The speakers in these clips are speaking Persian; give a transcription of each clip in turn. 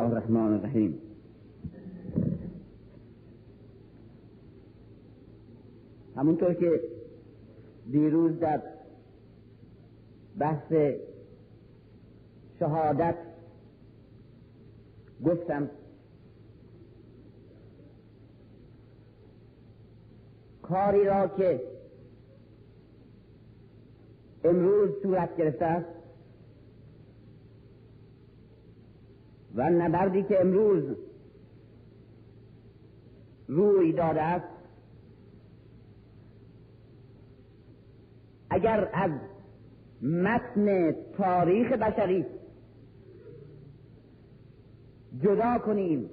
الرحمن الرحیم. همونطور که دیروز در بحث شهادت گفتم کاری را که امروز صورت گرفته است و نبردی که امروز روی داده است. اگر از متن تاریخ بشری جدا کنیم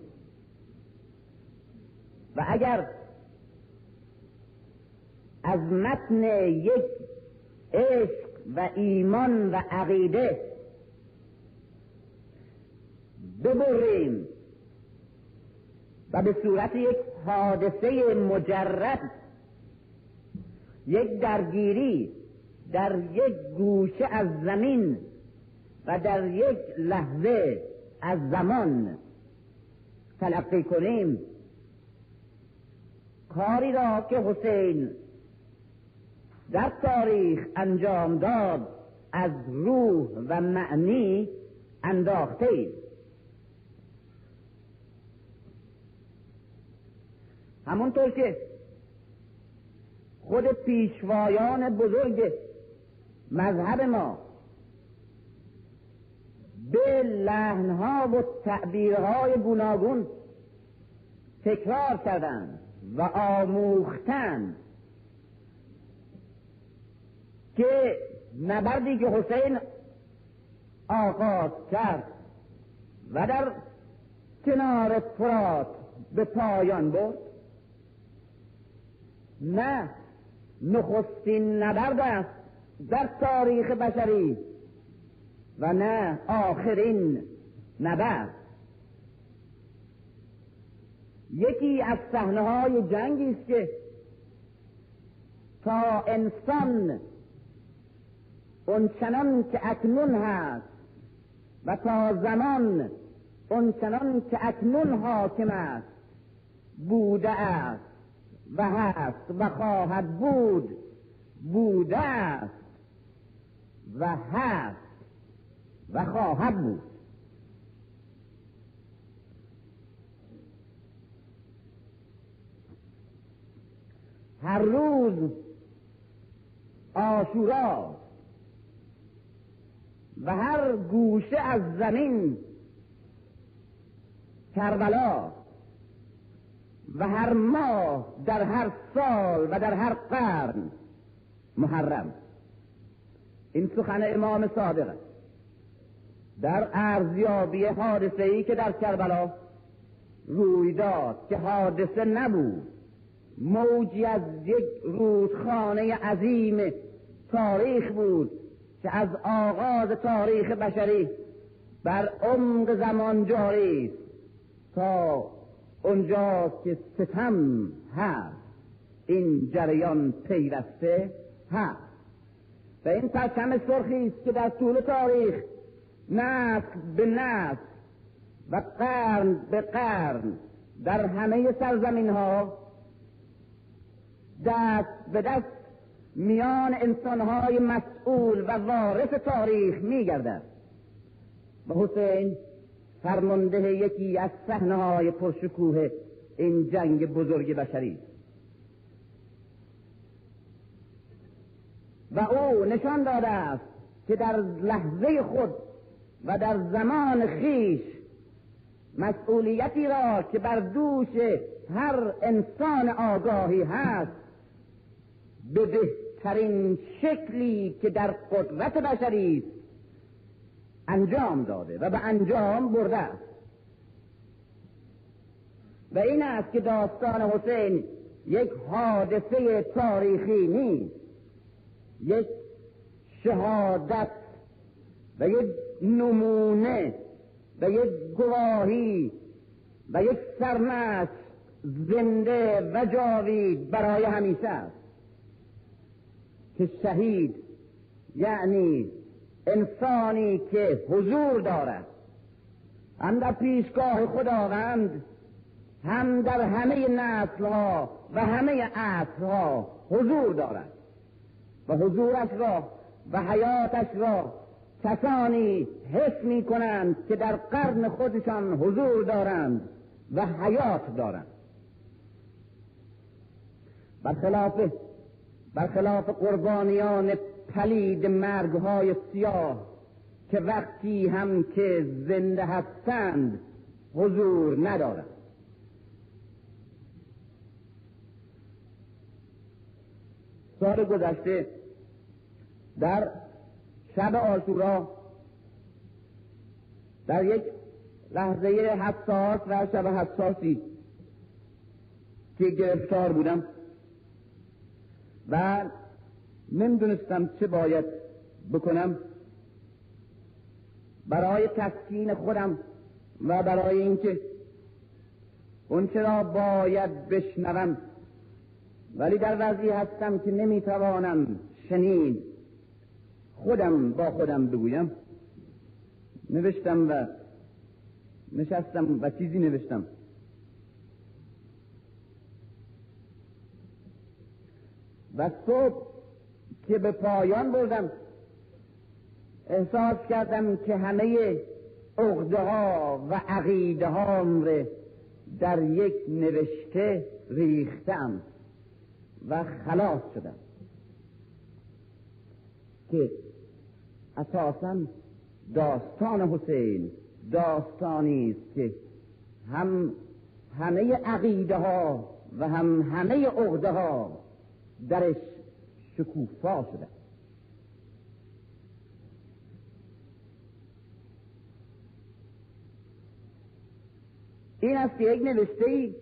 و اگر از متن یک عشق و ایمان و عقیده ببریم. و به صورت یک حادثه مجرد یک درگیری در یک گوشه از زمین و در یک لحظه از زمان تلقی کنیم. کاری را که حسین در تاریخ انجام داد از روح و معنی انداخته ایم. همونطور که خود پیشوایان بزرگ مذهب ما به لحنها و تعبیرهای گوناگون تکرار کردند و آموختند که نبردی که حسین آغاز کرد و در کنار فرات به پایان برد. نه نخستین نبرد است در تاریخ بشری و نه آخرین نبرد. یکی از صحنه های جنگی است که تا انسان اونچنان که اکنون هست و تا زمان اونچنان که اکنون حاکم است بوده است. و هست و خواهد بود بوده است و هست و خواهد بود. هر روز آشورا و هر گوشه از زمین کربلا و هر ماه در هر سال و در هر قرن محرم. این سخن امام صادق است در ارزیابی حادثه ای که در کربلا روی داد که حادثه نبود. موجی از یک رودخانه عظیم تاریخ بود که از آغاز تاریخ بشری بر عمق زمان جاری است تا اونجا که ستم هست. این جریان پیوسته هست. و این پرچم سرخی است که در طول تاریخ نسل به نسل و قرن به قرن در همه سرزمین ها دست به دست میان انسانهای مسئول و وارث تاریخ میگردد. و حسین فرمانده یکی از صحنه های پرشکوه این جنگ بزرگ بشری. و او نشان داده است که در لحظه خود و در زمان خیش مسئولیتی را که بر دوش هر انسان آگاهی هست به بهترین شکلی که در قدرت بشری انجام داده و به انجام برده است. و این است که داستان حسین یک حادثه تاریخی نیست. یک شهادت و یک نمونه و یک گواهی و یک سرمست زنده و جاوید برای همیشه است. که شهید یعنی انسانی که حضور دارد. هم در پیشگاه خداوند هم در همه نسل ها و همه ها حضور دارد. و حضورش را و حیاتش را کسانی حس می کنند که در قرن خودشان حضور دارند و حیات دارند. برخلاف برخلاف قربانیان پلید مرگهای سیاه که وقتی هم که زنده هستند حضور ندارند سال گذشته در شب آشورا در یک لحظه حساس و شب حساسی که گرفتار بودم و نمی‌دونستم چه باید بکنم. برای تسکین خودم و برای اینکه اون را باید بشنوم. ولی در وضعی هستم که نمی‌توانم شنید. خودم با خودم بگویم. نوشتم و نشستم و چیزی نوشتم. و صبح که به پایان بردم. احساس کردم که همه عقده ها و عقیده ها در یک نوشته ریختم و خلاص شدم. که اساسا داستان حسین داستانی است که هم همه عقیده ها و هم همه عقده ها درش شکوفا شده. این است یک نوشته ای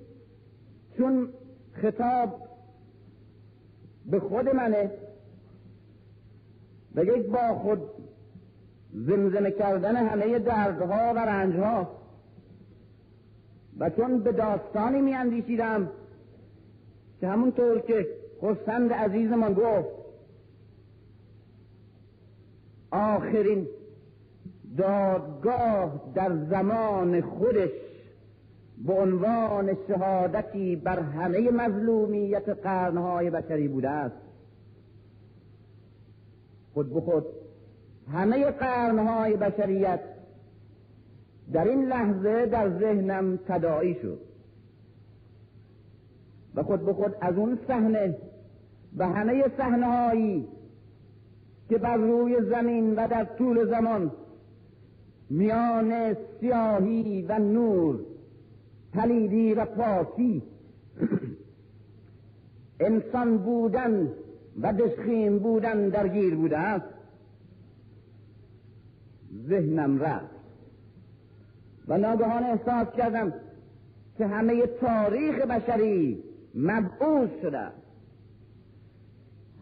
چون خطاب به خود منه و یک با خود زمزمه کردن همه دردها و رنجها و چون به داستانی می که همونطور که خرسند عزیزمان گفت آخرین دادگاه در زمان خودش به عنوان شهادتی بر همه مظلومیت قرنهای بشری بوده است. خود به خود همه قرنهای بشریت در این لحظه در ذهنم تداعی شد. و خود به خود از اون صحنه و همه صحنه که بر روی زمین و در طول زمان میان سیاهی و نور پلیدی و پاکی انسان بودن و دشخیم بودن درگیر بوده است. ذهنم رفت و ناگهان احساس کردم که همه تاریخ بشری مبعوث شده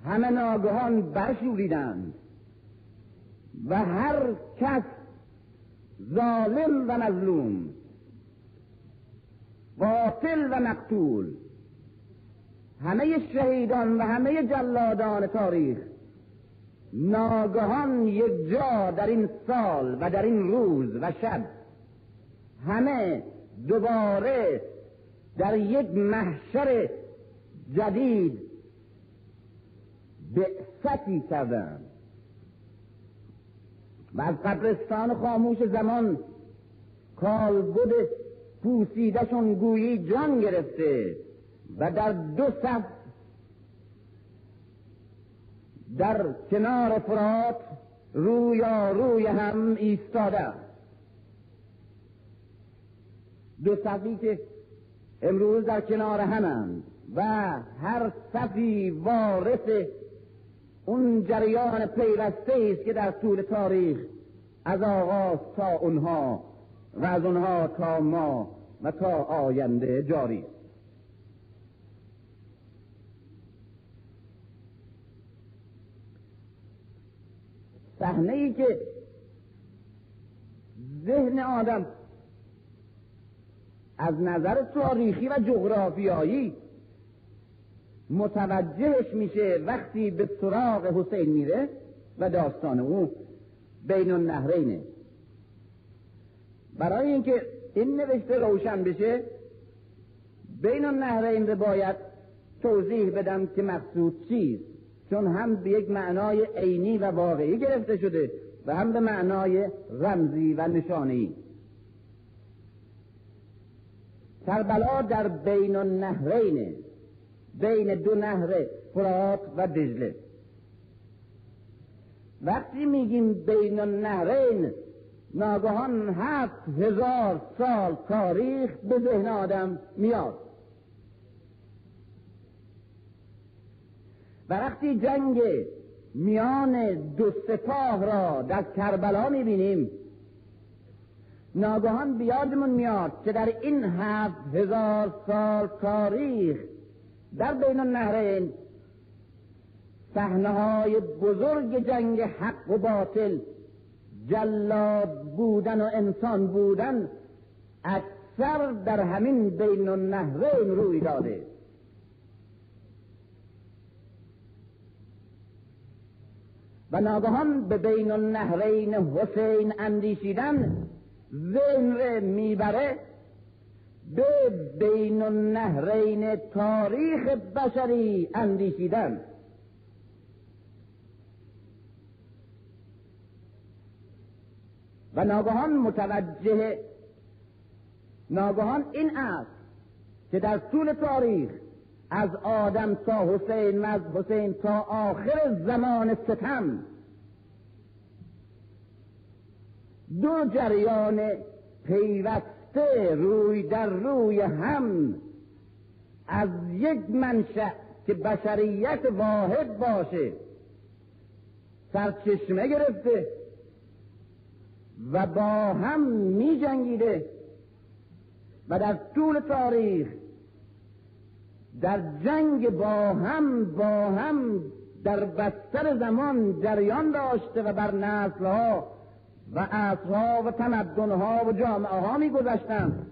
همه ناگهان برشوریدند و هر کس ظالم و مظلوم قاتل و مقتول همه شهیدان و همه جلادان تاریخ ناگهان یک جا در این سال و در این روز و شب همه دوباره در یک محشر جدید بعثتی کردند و از قبرستان خاموش زمان کالبد پوسیدشون گویی جان گرفته و در دو صف در کنار فرات رویا روی هم ایستاده. دو صفی که امروز در کنار همند و هر صفی وارث اون جریان پیوسته است که در طول تاریخ از آغاز تا اونها و از اونها تا ما و تا آینده جاری صحنه ای که ذهن آدم از نظر تاریخی و جغرافیایی متوجهش میشه وقتی به سراغ حسین میره و داستان او بین النهرینه. برای اینکه این نوشته روشن بشه بین النهرین رو باید توضیح بدم که مقصود چیست. چون هم به یک معنای عینی و واقعی گرفته شده و هم به معنای رمزی و نشانی کربلا در بین النهرین بین دو نهر فرات و دجله. وقتی میگیم بین النهرین ناگهان هفت هزار سال تاریخ به ذهن آدم میاد. و وقتی جنگ میان دو سپاه را در کربلا می‌بینیم ناگهان بیادمون میاد که در این هفت هزار سال تاریخ در بین النهرین صحنه های بزرگ جنگ حق و باطل جلاد بودن و انسان بودن اکثر در همین بین النهرین روی داده. و ناگهان به بین النهرین حسین اندیشیدن ذهن می‌بره به بین النهرین تاریخ بشری اندیشیدن. و ناگهان متوجه ناگهان این است که در طول تاریخ از آدم تا حسین و از حسین تا آخر زمان ستم دو جریان پیوسته روی در روی هم از یک منشأ که بشریت واحد باشه سرچشمه گرفته و با هم می جنگیده و در طول تاریخ در جنگ با هم با هم در بستر زمان جریان داشته و بر نسلها و عصرها و تمدنها و جامعه ها می گذشتند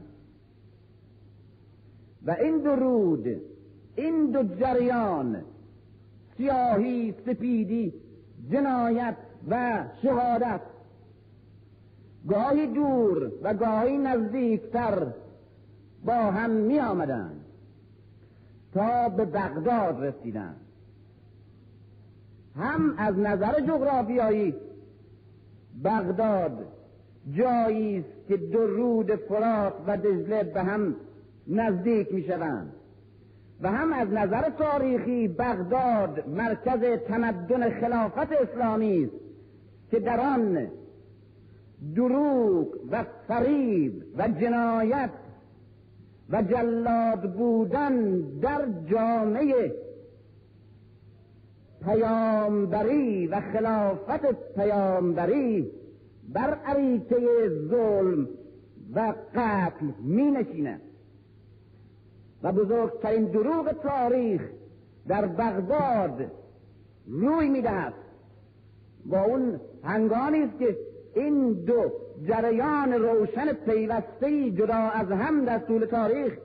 و این دو رود این دو جریان سیاهی سپیدی جنایت و شهادت گاهی دور و گاهی نزدیکتر با هم می آمدن تا به بغداد رسیدن هم از نظر جغرافیایی بغداد جایی است که دو رود فرات و دجله به هم نزدیک می شوند و هم از نظر تاریخی بغداد مرکز تمدن خلافت اسلامی است که در آن دروغ و فریب و جنایت و جلاد بودن در جامعه پیامبری و خلافت پیامبری بر عریچه ظلم و قتل می نشینه و بزرگترین دروغ تاریخ در بغداد روی می‌دهد. با اون هنگامی است که این دو جریان روشن پیوسته جدا از هم در طول تاریخ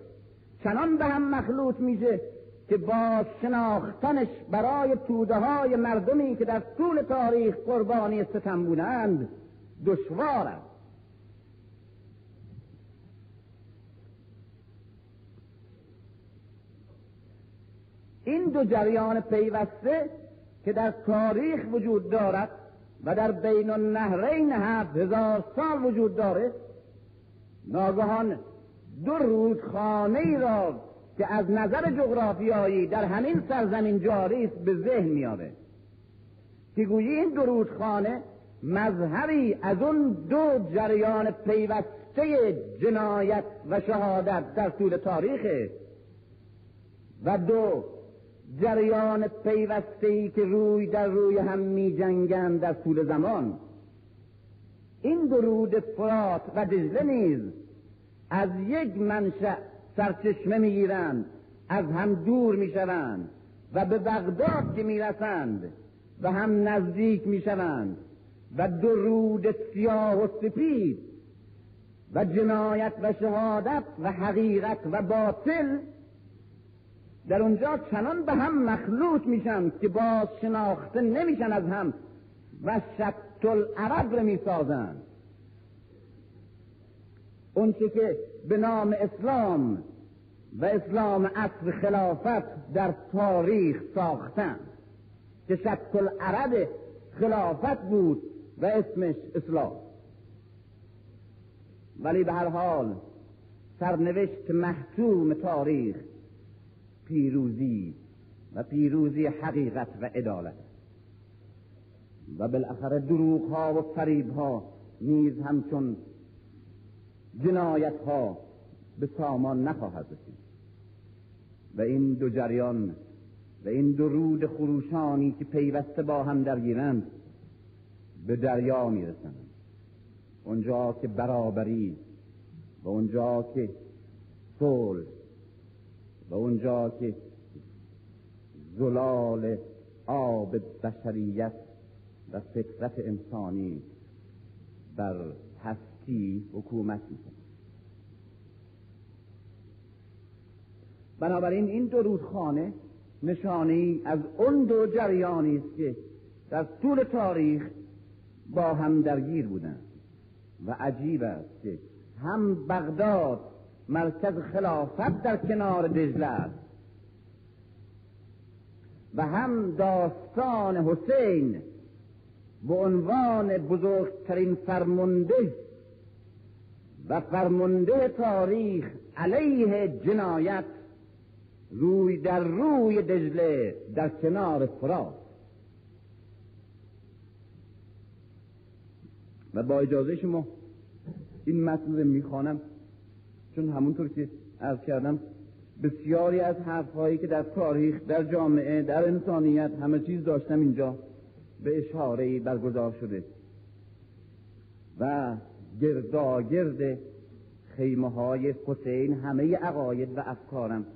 چنان به هم مخلوط میشه که با شناختنش برای توده های مردمی که در طول تاریخ قربانی ستم بودند دشوار است. این دو جریان پیوسته که در تاریخ وجود دارد و در بین النهرین هفت هزار سال وجود داره ناگهان دو رودخانه را که از نظر جغرافیایی در همین سرزمین جاری است به ذهن میاره که گویی این دو رودخانه مظهری از اون دو جریان پیوسته جنایت و شهادت در طول تاریخه و دو جریان پیوسته ای که روی در روی هم می جنگند در طول زمان. این درود فرات و دجله نیز از یک منشأ سرچشمه می‌گیرند از هم دور می‌شوند و به بغداد که می‌رسند و هم نزدیک می‌شوند و درود سیاه و سپید و جنایت و شهادت و حقیقت و باطل در اونجا چنان به هم مخلوط میشن که باز شناخته نمیشن از هم و شط العرب رو می‌سازند اونچه که به نام اسلام و اسلام اصر خلافت در تاریخ ساختن. که شکل عرب خلافت بود و اسمش اسلام. ولی به هر حال سرنوشت محتوم تاریخ پیروزی و پیروزی حقیقت و عدالت. و بالاخره دروغ ها و فریب ها نیز همچون جنایت ها به سامان نخواهد رسید. و این دو جریان و این دو رود خروشانی که پیوسته با هم درگیرند به دریا می‌رسند. اونجا که برابری و اونجا که صلح و اونجا که زلال آب بشریت و فطرت انسانی بر هستی حکومت می‌کنه. بنابراین این دو رودخانه نشانه از اون دو جریانی است که در طول تاریخ با هم درگیر بودند و عجیب است که هم بغداد مرکز خلافت در کنار دجله است و هم داستان حسین به عنوان بزرگترین فرمانده و فرمانده تاریخ علیه جنایت روی در روی دجله در کنار فرات. و با اجازه شما این متن رو می‌خوانم چون همونطور که عرض کردم بسیاری از حرفهایی که در تاریخ در جامعه در انسانیت همه چیز داشتم اینجا به اشاره برگزار شده. و گرداگرد خیمه های حسین همه عقاید و افکارم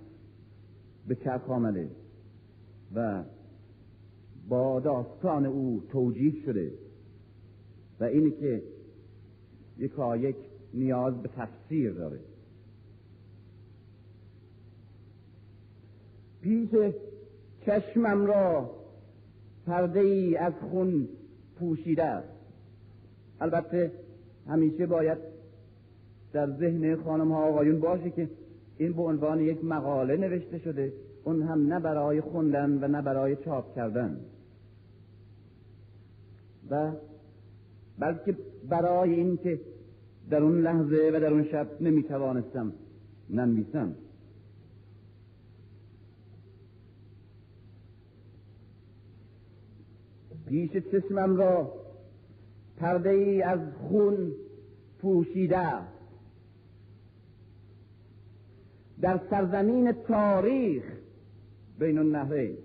به چرخ آمده و با داستان او توجیه شده و اینی که یکا یک نیاز به تفسیر داره. پیش چشمم را پرده ای از خون پوشیده است. البته همیشه باید در ذهن خانم ها آقایون باشه که این به عنوان یک مقاله نوشته شده. اون هم نه برای خوندن و نه برای چاپ کردن. و بلکه برای اینکه در اون لحظه و در اون شب نمی‌توانستم ننویسم. پیش چشمم را پرده ای از خون پوشیده. در سرزمین تاریخ بین النهرین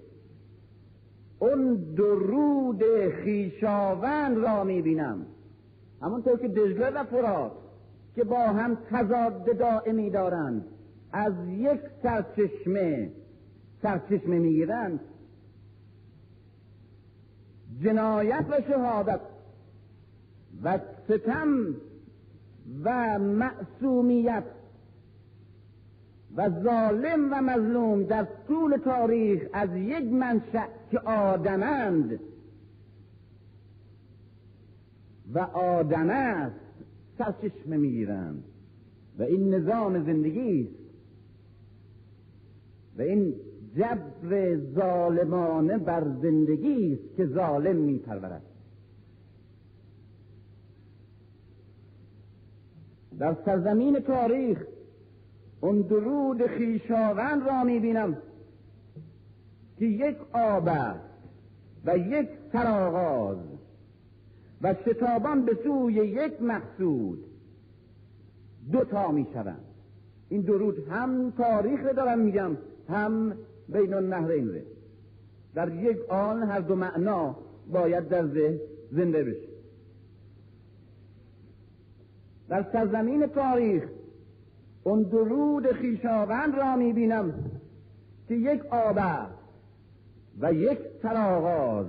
اون درود خیشاوند را می‌بینم. همونطور که دجله و فرات که با هم تضاد دائمی دارند از یک سرچشمه سرچشمه می‌گیرند جنایت و شهادت و ستم و معصومیت و ظالم و مظلوم در طول تاریخ از یک منشأ که آدمند و آدم است سرچشمه می‌گیرند. و این نظام زندگی است. و این جبر ظالمانه بر زندگی است که ظالم میپرورد. در سرزمین تاریخ اون درود خیشاوند را می‌بینم که یک آب و یک سرآغاز و شتابان به سوی یک مقصود. دو تا می این درود هم تاریخ رو دارم میگم هم بین النهرین ره در یک آن هر دو معنا باید در ذهن زنده بشه. در سرزمین تاریخ اون درود خیشاوند را می‌بینم که یک آب و یک سرآغاز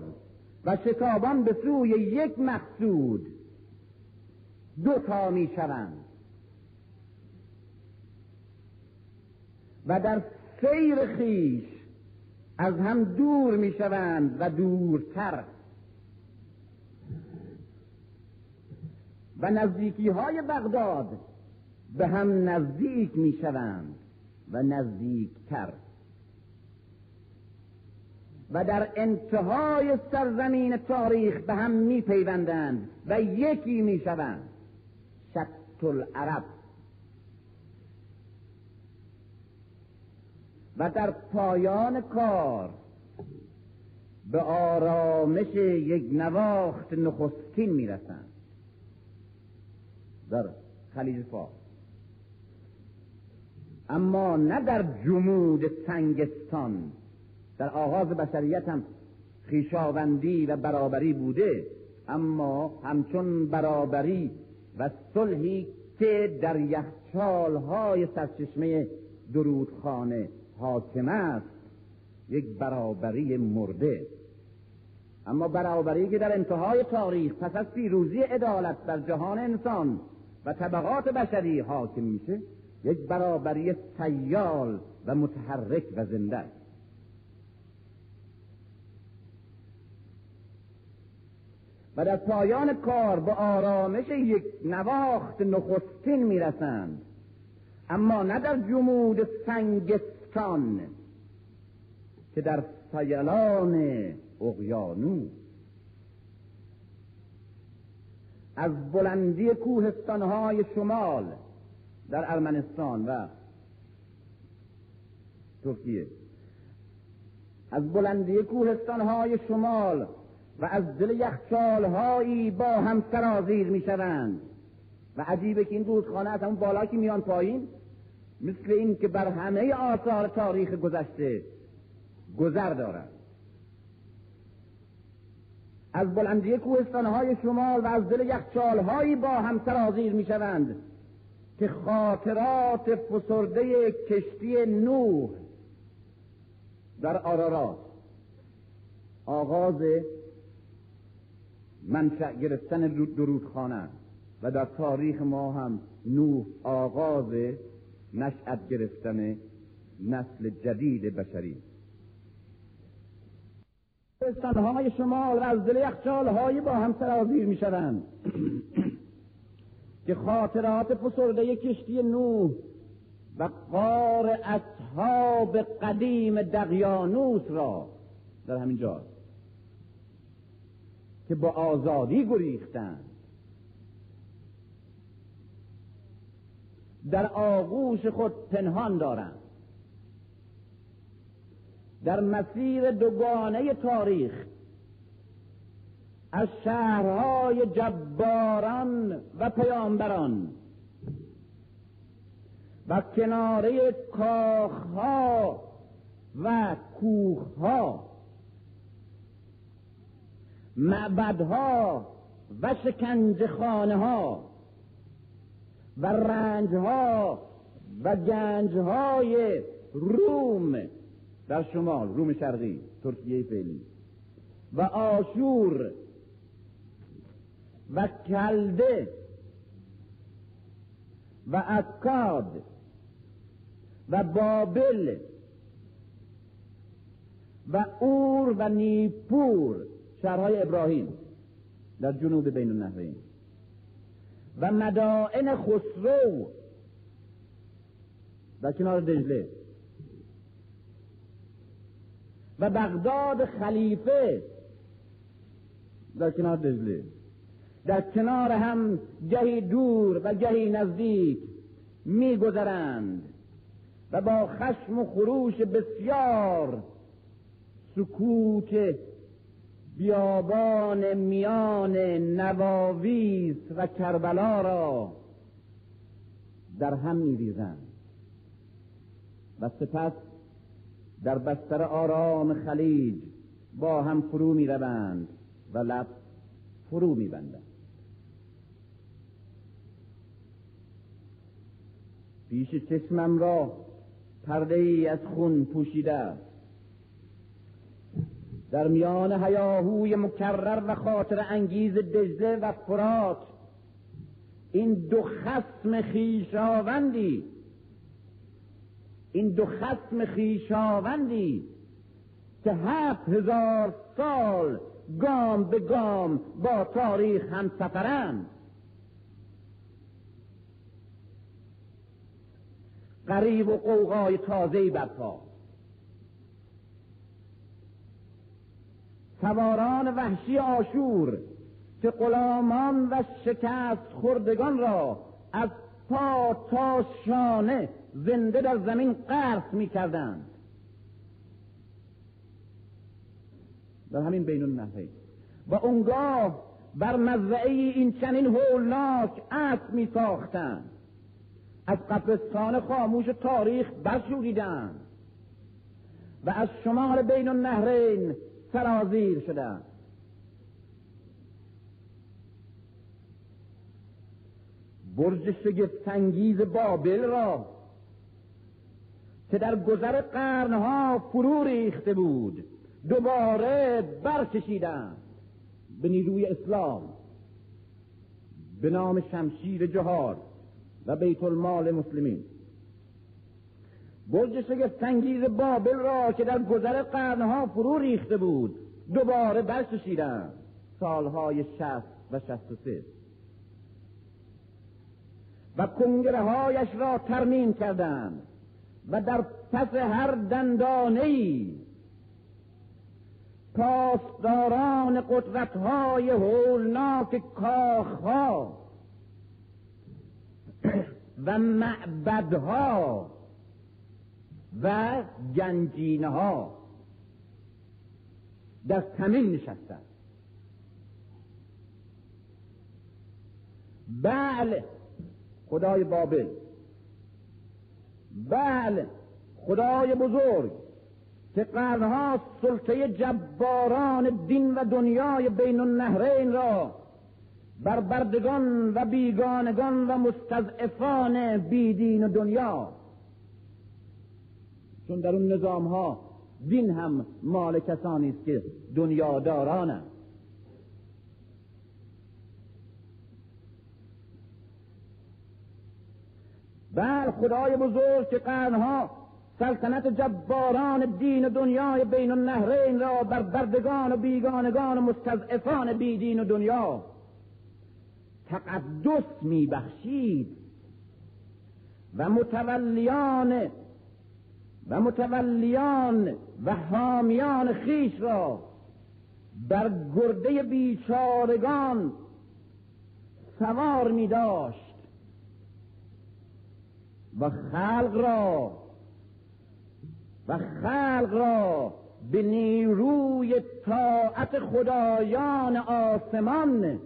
و شتابان به سوی یک مقصود دو تا می شوند و در سیر خیش از هم دور می شوند و دورتر و نزدیکی های بغداد به هم نزدیک می شوند و نزدیکتر. و در انتهای سرزمین تاریخ به هم می پیوندند و یکی می شوند شط العرب و در پایان کار به آرامش یک نواخت نخستین می‌رسند. در خلیج فارس. اما نه در جمود سنگستان در آغاز بشریت هم خیشاوندی و برابری بوده اما همچون برابری و صلحی که در یخچالهای سرچشمه درودخانه حاکم است یک برابری مرده. اما برابری که در انتهای تاریخ پس از پیروزی عدالت در جهان انسان و طبقات بشری حاکم میشه یک برابری سیال و متحرک و زنده است. و در پایان کار به آرامش یک نواخت نخستین می‌رسند. اما نه در جمود سنگستان که در سیلان اقیانوس. از بلندی کوهستانهای شمال در ارمنستان و ترکیه. از بلندی کوهستانهای شمال و از دل یخچالهایی با هم سرازیر می شوند و عجیبه که این رودخانه از همون بالا که میان پایین مثل این که بر همه آثار تاریخ گذشته گذر دارد. از بلندی کوهستانهای شمال و از دل یخچالهایی با هم سرازیر می شوند که خاطرات فسرده کشتی نوح در آرارات آغاز منشأ گرفتن درودخانه و در تاریخ ما هم نوح آغاز نشأت گرفتن نسل جدید بشری. های شمال و از دل یخچال با هم سرازیر می شوند که خاطرات فسرده کشتی نوح و قار اصحاب قدیم دقیانوس را در همین جا که با آزادی گریختند. در آغوش خود پنهان دارند. در مسیر دوگانه تاریخ از شهرهای جباران و پیامبران و کناره کاخها و کوهها معبدها و شکنج خانه ها و رنجها و گنجهای روم در شمال روم شرقی ترکیه فعلی. و آشور و کلده و اکاد و بابل و اور و نیپور شهرهای ابراهیم در جنوب بین النهرین. و مدائن خسرو در کنار دجله. و بغداد خلیفه. در کنار دجله. در کنار هم گهی دور و گهی نزدیک میگذرند و با خشم و خروش بسیار سکوت بیابان میان نواویس و کربلا را در هم میریزند. و سپس در بستر آرام خلیج با هم فرو می روند و لب فرو می بندند پیش چشمم را پرده ای از خون پوشیده در میان هیاهوی مکرر و خاطر انگیز دجله و فرات این دو خسم خیشاوندی این دو خسم خیشاوندی که هفت هزار سال گام به گام با تاریخ هم سفرند. قریب و قوقای تازهی برپا. سواران وحشی آشور که غلامان و شکست خوردگان را از پا تا شانه زنده در زمین قرص می کردند در همین بین النهرین و اونگاه بر مزرعه این چنین هولناک اسب می ساختند از قبرستان خاموش تاریخ برشوریدند و از شمال بین النهرین سرازیر شدند. برج شگفتانگیز بابل را که در گذر قرنها فرو ریخته بود دوباره برکشیدند. به نیروی اسلام به نام شمشیر جهاد و بیت المال مسلمین. برج شگفتانگیز بابل را که در گذر قرنها فرو ریخته بود دوباره برکشیدند. سالهای شست و شست و سه. و کنگره هایش را ترمیم کردند. و در پس هر دندانه پاسداران قدرت های هولناک کاخها و معبدها و گنجینه ها در تمین نشستند. بله خدای بابل. بله خدای بزرگ که قرنها سلطه جباران دین و دنیای بین النهرین را بر بردگان و بیگانگان و مستضعفان بیدین و دنیا. چون در اون نظام ها دین هم مال کسانی است که دنیادارانند. بل خدای بزرگ که قرنها سلطنت جباران دین و دنیای بین النهرین را بر بردگان و بیگانگان و مستضعفان بیدین و دنیا تقدس میبخشید و متولیان و متولیان و حامیان خیش را بر گرده بیچارگان سوار می داشت و خلق را و خلق را به نیروی طاعت خدایان آسمان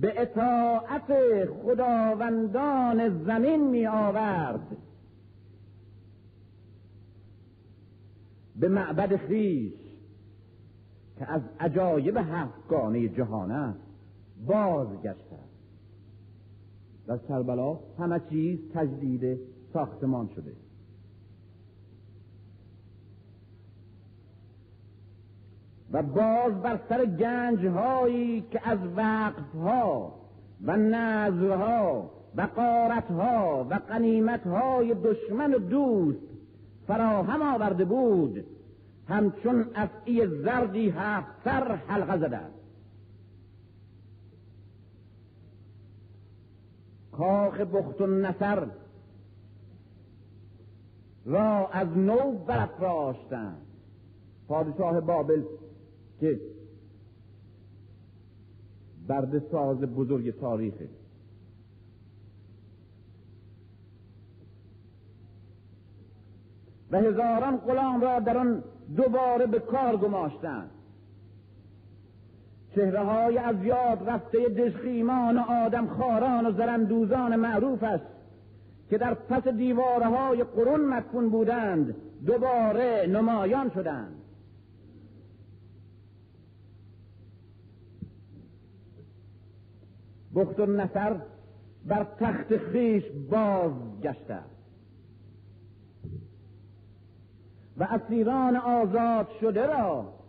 به اطاعت خداوندان زمین می آورد. به معبد خیش که از عجایب هفتگانه جهان است بازگشته در کربلا همه چیز تجدید ساختمان شده. و باز بر سر گنج هایی که از وقف ها و نظرها و قارت ها و قنیمت های دشمن و دوست فراهم آورده بود همچون افعی زردی هفت سر حلقه زده. کاخ بخت و نصر را از نو برافراشتند. پادشاه بابل که برد ساز بزرگ تاریخه. و هزاران غلام را در آن دوباره به کار گماشتند. چهره های از یاد رفته دشخیمان و آدم خاران و زرندوزان معروف است که در پس دیوارهای قرون مدفون بودند دوباره نمایان شدند. بخت و نصر بر تخت خیش باز گشته و اسیران آزاد شده را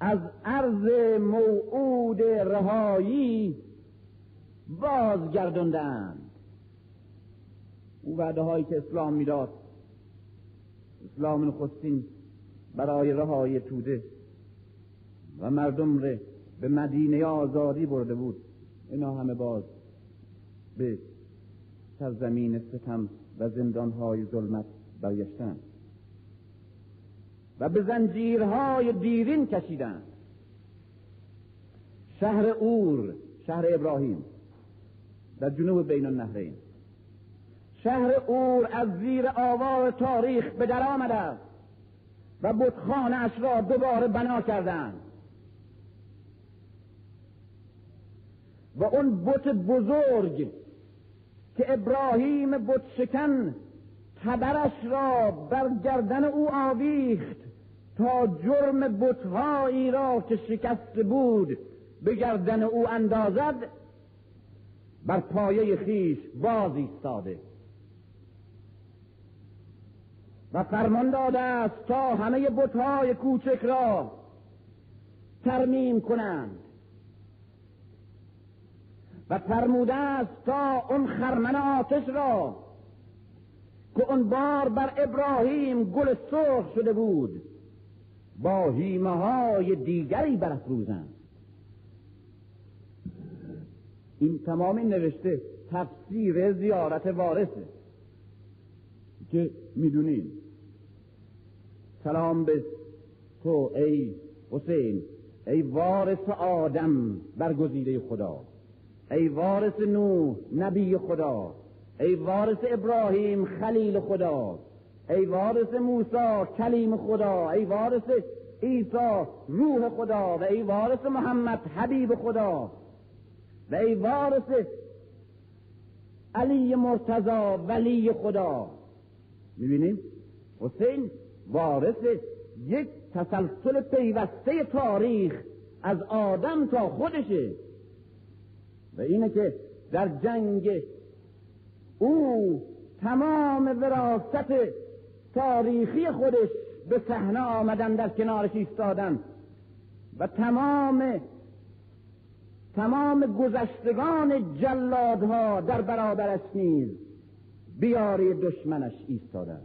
از عرض موعود رهایی بازگرداندند او وعده هایی که اسلام می‌داد اسلام نخستین برای رهایی توده و مردم ره به مدینه آزادی برده بود. اینا همه باز به سرزمین ستم و زندانهای ظلمت برگشتند. و به زنجیرهای دیرین کشیدند. شهر اور شهر ابراهیم در جنوب بین النهرین. شهر اور از زیر آوار تاریخ به در آمده و بتخانه را دوباره بنا کردند. و اون بت بزرگ که ابراهیم بت شکن تبرش را بر گردن او آویخت. تا جرم بتهایی را که شکست بود به گردن او اندازد بر پایه خیش باز ایستاده. و فرمان داده است تا همه بتهای کوچک را ترمیم کنند. و فرموده است تا اون خرمن آتش را که اون بار بر ابراهیم گل سرخ شده بود. با هیمه های دیگری برافروزند. این تمام نوشته تفسیر زیارت وارثه. که می‌دونید سلام به تو ای حسین ای وارث آدم برگزیده خدا ای وارث نوح نبی خدا ای وارث ابراهیم خلیل خدا. ای وارث موسی کلیم خدا ای وارث عیسی روح خدا و ای وارث محمد حبیب خدا و ای وارث علی مرتضا ولی خدا. می‌بینیم؟ حسین وارث یک تسلسل پیوسته تاریخ از آدم تا خودشه. و اینه که در جنگ او تمام وراست تاریخی خودش به صحنه آمدن در کنارش ایستادن و تمام تمام گذشتگان جلادها در برابرش نیز بیاری دشمنش ایستاده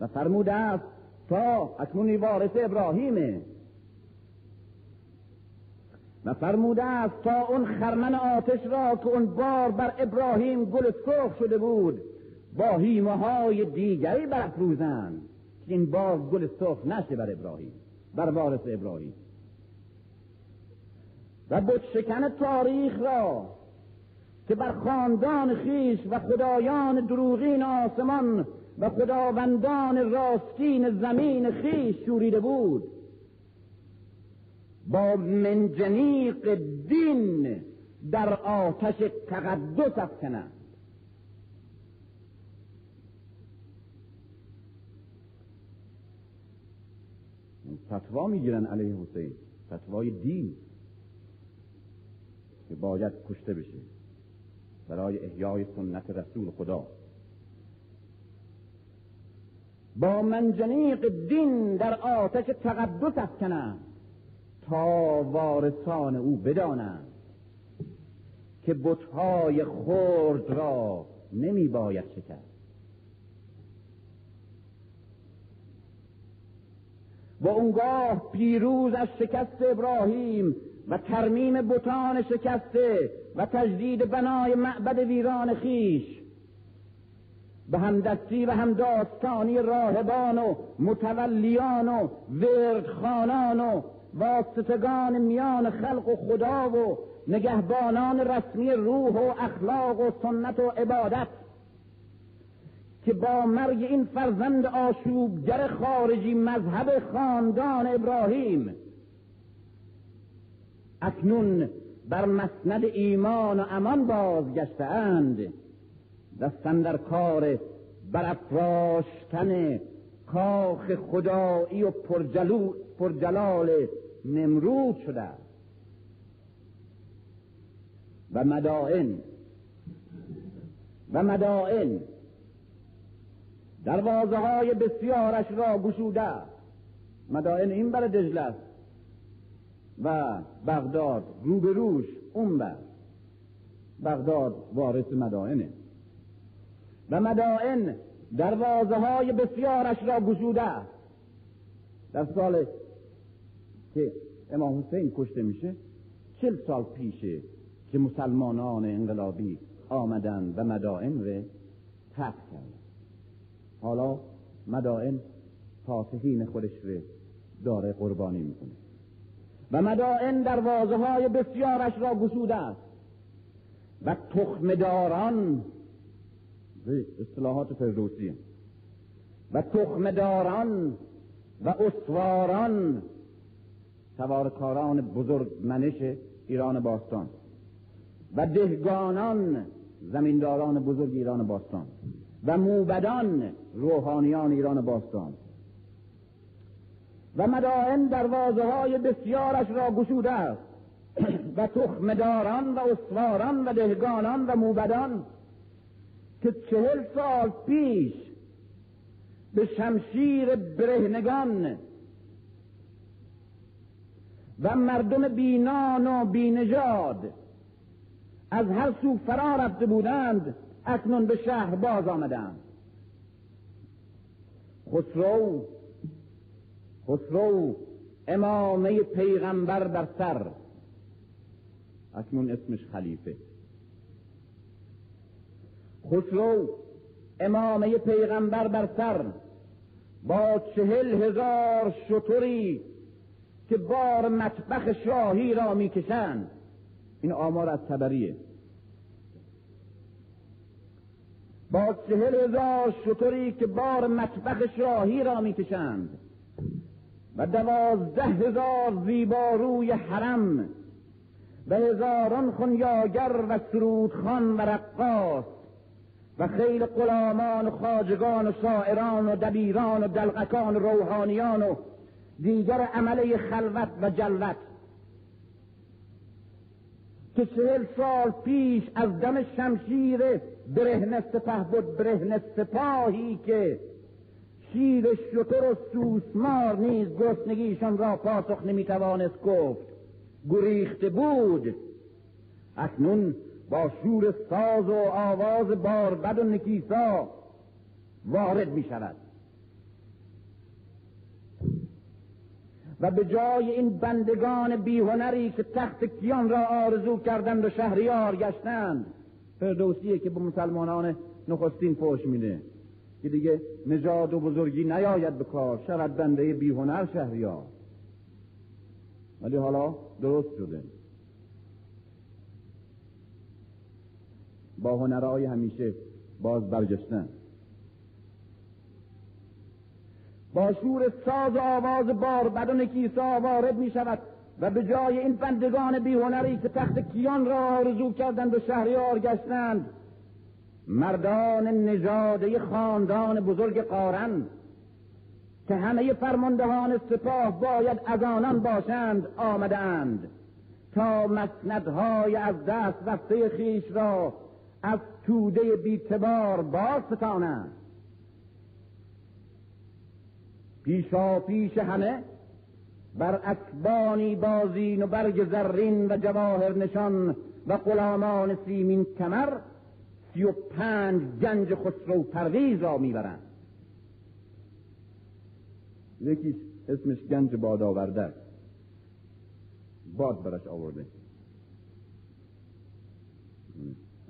و فرموده است تا اکنون وارث ابراهیمه. و فرموده است تا اون خرمن آتش را که اون بار بر ابراهیم گل سرخ شده بود با هیمه های دیگری برافروزند. که این بار گل سرخ نشه بر ابراهیم بر وارث ابراهیم. و شکن تاریخ را که بر خاندان خیش و خدایان دروغین آسمان و خداوندان راستین زمین خیش شوریده بود. با منجنیق دین در آتش تقدس افکنند فتوا می‌گیرن علیه حسین. فتوای دین. که باید کشته بشه. برای احیای سنت رسول خدا. با منجنیق دین در آتش تقدس افکنند. تا وارثان او بدانند. که بتهای خرد را نمی باید شکست. و اونگاه پیروز از شکست ابراهیم و ترمیم بتان شکسته و تجدید بنای معبد ویران خیش. به همدستی و همداستانی راهبان و متولیان و وردخانان و واسطگان میان خلق و خدا و نگهبانان رسمی روح و اخلاق و سنت و عبادت که با مرگ این فرزند آشوبگر خارجی مذهب خاندان ابراهیم. اکنون بر مسند ایمان و امان بازگشته اند دستن در کار برافراشتن کاخ خدایی و پرجلو پرجلال نمرود شده. و مدائن و مدائن دروازه های بسیارش را گشوده مدائن این بر دجله و بغداد روبروش اون بر. بغداد وارث مدائنه. و مدائن دروازه های بسیارش را گشوده در سال که امام حسین کشته میشه چل سال پیشه که مسلمانان انقلابی آمدن و مدائن رو ترک کردن حالا مدائن فاتحین خودش رو داره قربانی می‌کنه. و مدائن دروازه های بسیارش را گشوده است. و تخمداران اصطلاحات فردوسی و تخمداران و اسواران سوارکاران بزرگ منش ایران باستان و دهگانان زمینداران بزرگ ایران باستان و موبدان روحانیان ایران باستان. و مدائن دروازه های بسیارش را گشوده است. و تخمداران و اسواران و دهگانان و موبدان که چهل سال پیش به شمشیر برهنگان و مردم بینان و بینجاد از هر سو فرا رفته بودند اکنون به شهر باز آمدند. خسرو خسرو امامه پیغمبر در سر. اکنون اسمش خلیفه. خسرو امامه پیغمبر بر سر. با چهل هزار شطوری که بار مطبخ شاهی را می‌کشند. این آمار از تبریه. با چهل هزار شطوری که بار مطبخ شاهی را می‌کشند و دوازده هزار زیباروی حرم و هزاران خنیاگر و سرودخان و رقاص و خیل غلامان و خاجگان و شاعران و دبیران و دلقکان و روحانیان و دیگر عمله خلوت و جلوت که چهل سال پیش از دم شمشیر برهنه سپه بود برهنه سپاهی که شیر شتر و سوسمار نیز گرسنگیشان را پاسخ نمی‌توانست گفت. گریخته بود. اکنون با شور ساز و آواز باربد و نکیسا وارد می شود و به جای این بندگان بیهنری که تخت کیان را آرزو کردند و شهریار گشتند فردوسیه که به مسلمانان نخستین فوش میده که دیگه نژاد و بزرگی نیاید به کار شود بنده بیهنر شهریار. ولی حالا درست شده. با هنرهای همیشه باز برگشتن با شور ساز و آواز بار بدن کیسا وارد می شود و به جای این بندگان بیهنری که تخت کیان را آرزو کردند و شهریار گشتند مردان نژاده خاندان بزرگ قارن که همه فرماندهان سپاه باید از آنان باشند آمدند تا مسندهای از دست رفته خیش را از توده بیتبار باز ستانند. پیشا پیش همه بر اکبانی بازین و برگ زرین و جواهر نشان و غلامان سیمین کمر سی و پنج گنج خسرو پرویز را می‌برند. یکیش اسمش گنج باد آورده باد برش آورده.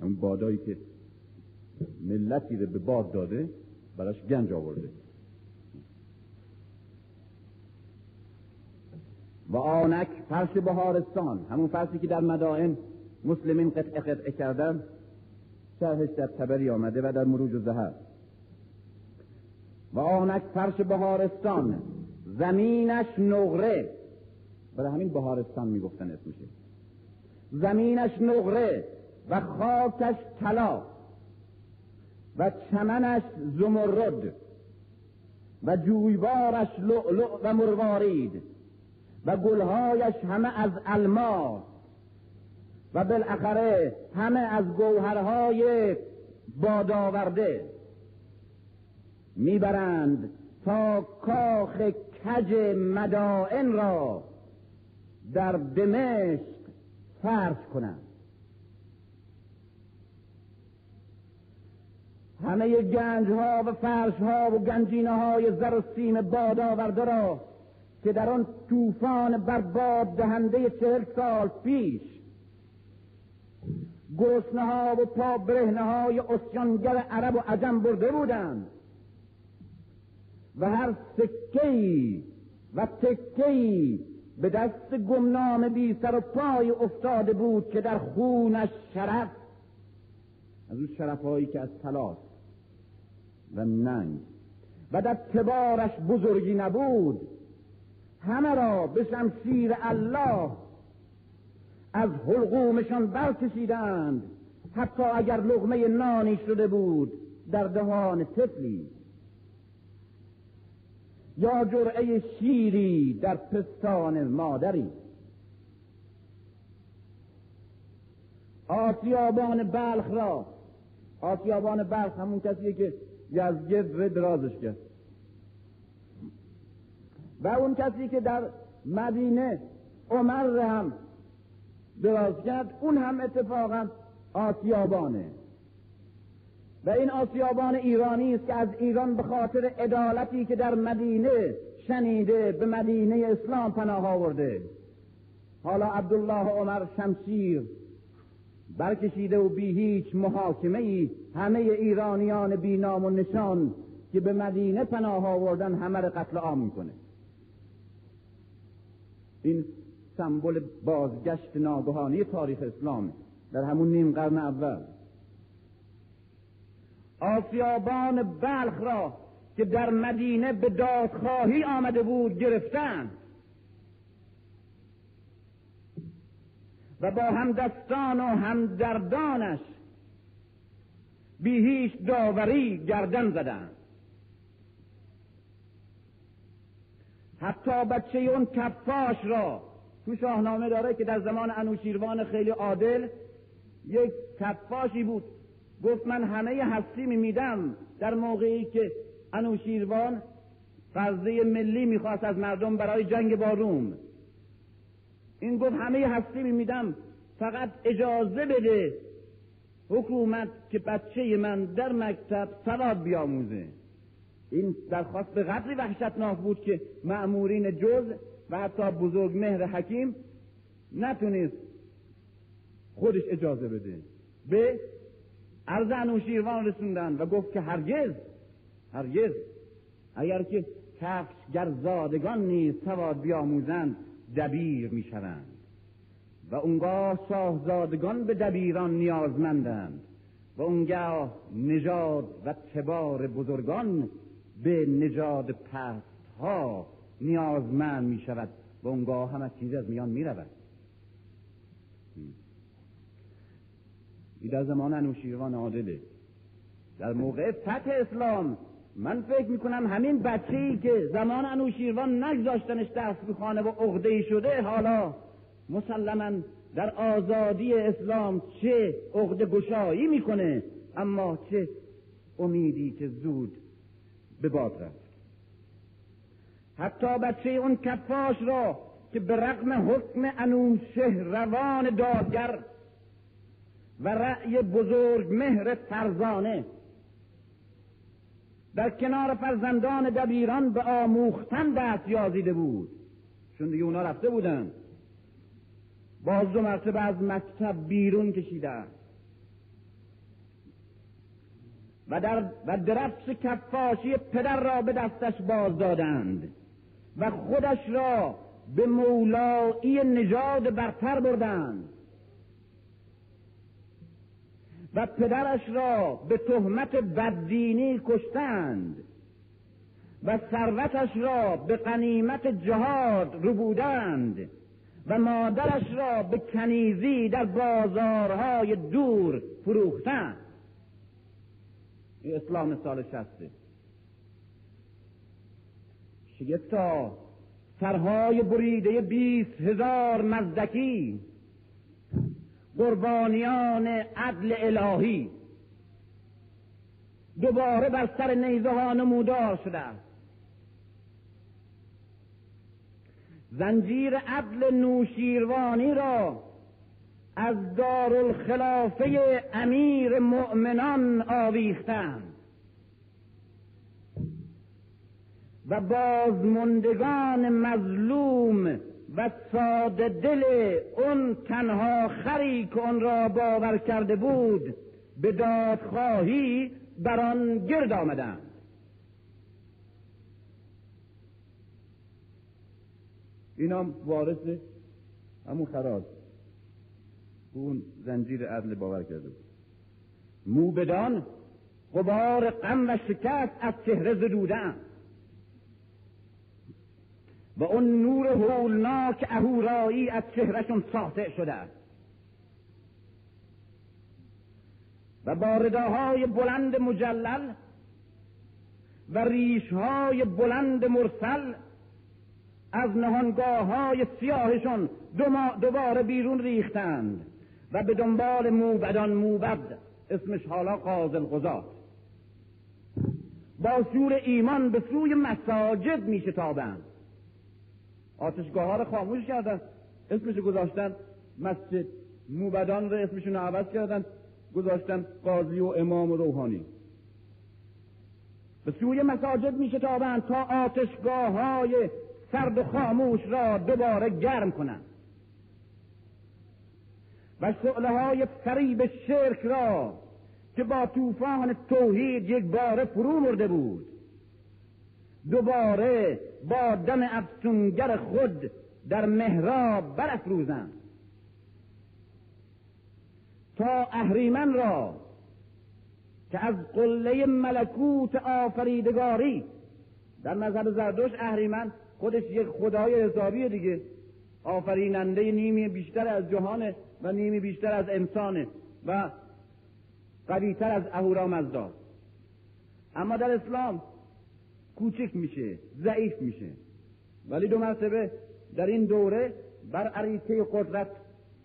اون بادایی که ملتی رو به باد داده براش گنج آورده. و آنک فرش بهارستان همون فرشی که در مدائن مسلمین قطعه قطعه کردن شرحش در تبری آمده و در مروج و زهر. و آنک فرش بهارستان زمینش نقره برای همین بهارستان می‌گفتن اسمشه زمینش نقره و خاکش طلا و چمنش زمرد و جویبارش لؤلؤ و مروارید. و گلهایش همه از الماس و بالاخره همه از گوهرهای بادآورده می‌برند تا کاخ کج مدائن را در دمشق فرش کنند. همه گنج ها و فرش ها و گنجینه های زر و سیم باد آورده را که در آن طوفان برباد دهنده چهل سال پیش. گرسنه ها و پا برهنه های اسیانگر عرب و عجم برده بودند. و هر سکهی و تکهی به دست گمنام بی سر و پای افتاده بود که در خونش شرف. از اون شرفهایی که از تلاس و ننگ و در تبارش بزرگی نبود همه را به شمشیر الله از حلقومشان برکشیدند. حتی اگر لغمه نانی شده بود در دهان طفلی. یا جرعه شیری در پستان مادری. آسیابان بلخ را. آسیابان بلخ همون کسیه که یزگرد درازش کرد. و اون کسی که در مدینه عمر هم دراز کرد اون هم اتفاقا آسیابانه. و این آسیابان ایرانی است که از ایران به خاطر عدالتی که در مدینه شنیده به مدینه اسلام پناه آورده. حالا عبدالله عمر شمشیر برکشیده و بی هیچ محاکمه ای همه ایرانیان بی نام و نشان که به مدینه پناه آوردن همه قتل عام می‌کنه. این سمبل بازگشت ناگهانی تاریخ اسلام در همون نیم قرن اول. آسیابان بلخ را که در مدینه به دادخواهی آمده بود گرفتن و با همدستان و همدردانش بی هیچ داوری گردن زدند. حتی بچه اون کفاش را. تو شاهنامه داره که در زمان انوشیروان خیلی عادل یک کفاشی بود. گفت من همه هستی میدم در موقعی که انوشیروان فرضه ملی می‌خواست از مردم برای جنگ با روم. این گفت همه هستی میدم فقط اجازه بده حکومت که بچه من در مکتب سواد بیاموزه. این درخواست به قدری وحشتناک بود که معمورین جز و حتی بزرگ مهر حکیم نتونست خودش اجازه بده. به عرض انوشیروان رسوندن و گفت که هرگز هرگز اگر که کفش گرزادگان نیز سواد بیاموزند دبیر می‌شوند. و اونگاه شاهزادگان به دبیران نیازمندند و اونگاه نژاد و تبار بزرگان به نژاد پست ها نیازمند می شود و اونگاه همه چیز از میان می رود در زمان انوشیروان عادله. در موقع فتح اسلام من فکر می‌کنم همین بچه ای که زمان انوشیروان نگذاشتنش درس بخوانه و عقده شده حالا مسلما در آزادی اسلام چه عقده گشایی می‌کنه؟ اما چه امیدی که زود به باد رفت. حتی بچه اون کفاش را که به رغم حکم انوشه روان دادگر و رأی بزرگ مهر فرزانه در کنار فرزندان دبیران به آموختن دست یازیده بود. چون دیگه اونا رفته بودن. باز دو مرتبه از مکتب بیرون کشیده و در و درفش کفاشی پدر را به دستش باز دادند و خودش را به مولایی نژاد برتر بردند و پدرش را به تهمت بددینی کشتند و ثروتش را به قنیمت جهاد ربودند و مادرش را به کنیزی در بازارهای دور فروختند. اسلام سال شسته شگفتا سرهای بریده بیست هزار مزدکی. قربانیان عدل الهی. دوباره بر سر نیزه ها نمودار شده. زنجیر عدل نوشیروانی را از دارالخلافه امیر مؤمنان آویختند و بازمندگان مظلوم و ساده دل اون تنها خری که آن را باور کرده بود به دادخواهی بر آن گرد آمدند. این هم وارث همون خراج. اون زنجیر عدل باور کرده بود. موبدان غبار غم و شکست از چهره زدودن. و اون نور هولناک اهورایی از چهرهشون ساطع شده. است و با رداهای بلند مجلل و ریشهای بلند مرسل از نهانگاه های سیاهشون دوباره بیرون ریختند. و به دنبال موبدان موبد اسمش حالا قاضل قضات با شور ایمان به سوی مساجد می شتابند آتشگاه ها رو خاموش کردن اسمش گذاشتن مسجد موبدان رو اسمشون عوض کردن گذاشتن قاضی و امام و روحانی. به سوی مساجد می شتابند تا آتشگاه های سرد و خاموش را دوباره گرم کنند. شعله های فریب شرک را که با طوفان توحید یک بار فرو مرده بود. دوباره با دم افسونگر خود در محراب برافروزند. تا اهریمن را که از قله ملکوت آفریدگاری در مذهب زردوش اهریمن خودش یک خدای حسابی دیگه آفریننده نیمی بیشتر از جهانه و نیمی بیشتر از انسانه و قویتر از اهورامزدا اما در اسلام کوچک میشه ضعیف میشه. ولی دو مرتبه در این دوره بر عریطه قدرت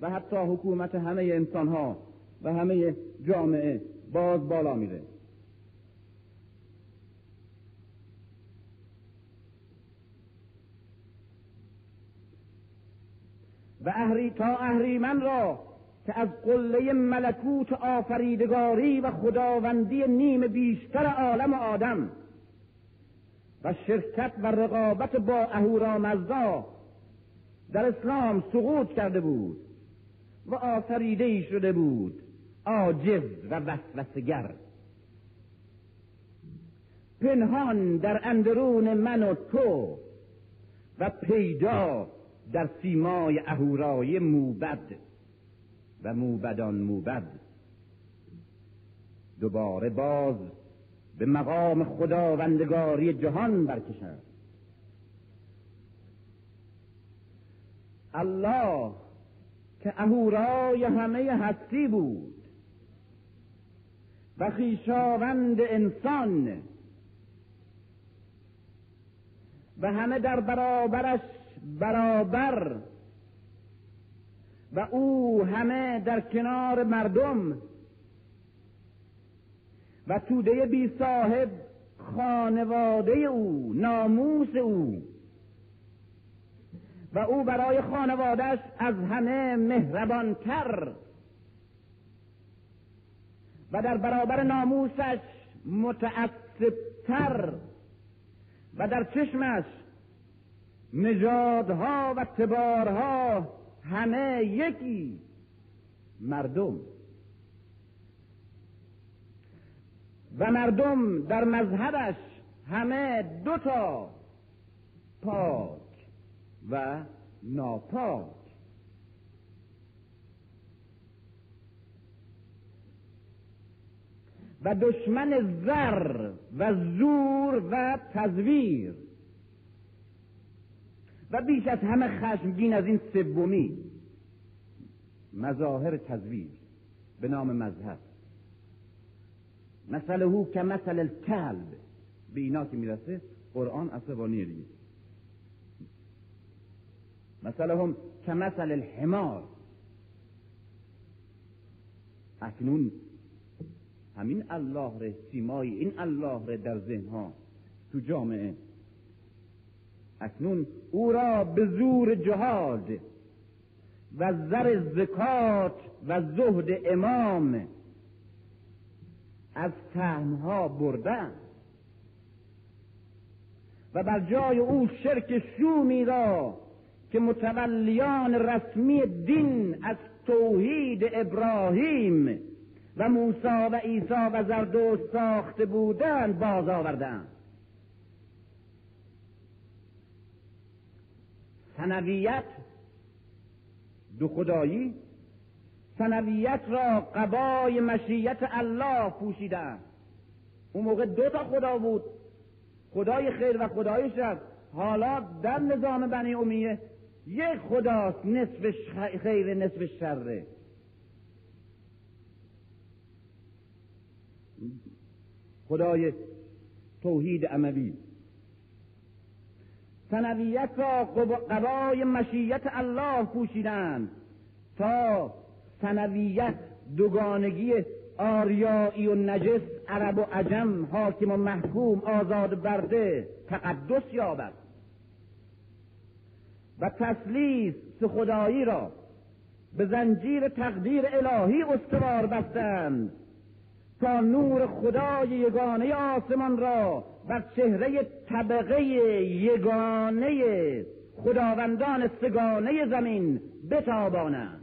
و حتی حکومت همه انسان ها و همه جامعه باز بالا میره. و اهری تا اهریمن را که از قله ملکوت آفریدگاری و خداوندی نیم بیشتر عالم آدم و شرکت و رقابت با اهورامزدا در اسلام سقوط کرده بود و آفریده شده بود عاجز و وسوسگر پنهان در اندرون من و تو و پیدا در سیمای اهورای موبد و موبدان موبد. دوباره باز به مقام خداوندگاری جهان برکشند الله که اهورای همه هستی بود و خیشاوند انسان و همه در برابرش برابر. و او همه در کنار مردم. و توده بی صاحب خانواده او ناموس او. و او برای خانوادهش از همه مهربانتر. و در برابر ناموسش متعصبتر. و در چشمش نژادها و تبارها همه یکی. مردم. و مردم در مذهبش همه دوتا پاک و ناپاک. و دشمن زر و زور و تزویر. و بیش از همه خشمگین از این سومی. مظاهر تزویر به نام مذهب. مثل او که مثل الکلب. به اینا که می‌رسه قرآن عصبانیه دیگه. مثل هم که مثل الحمار. اکنون همین الله ره سیمای این الله ره در ذهن ها تو جامعه اکنون او را به زور جهاد و زر زکات و زهد امام از تنها بردن و بر جای او شرک شومی را که متولیان رسمی دین از توحید ابراهیم و موسی و عیسی و زردوش ساخته بودند باز آوردند سنویت دو خدایی سنویت را قبای مشیت الله پوشیدن اون موقع دو تا خدا بود خدای خیر و خدای شر. حالا در نظام بنی امیه یک خداست نصف خیر نصف شره. خدای توحید اموی سنویت را قبای مشیت الله پوشیدند تا سنویت دوگانگی آریایی و نجس عرب و عجم حاکم و محکوم آزاد برده تقدس یابد. و تسلیس خدایی را به زنجیر تقدیر الهی استوار بستند تا نور خدای یگانه آسمان را بر چهره طبقه یگانه خداوندان سگانه زمین بتابانند.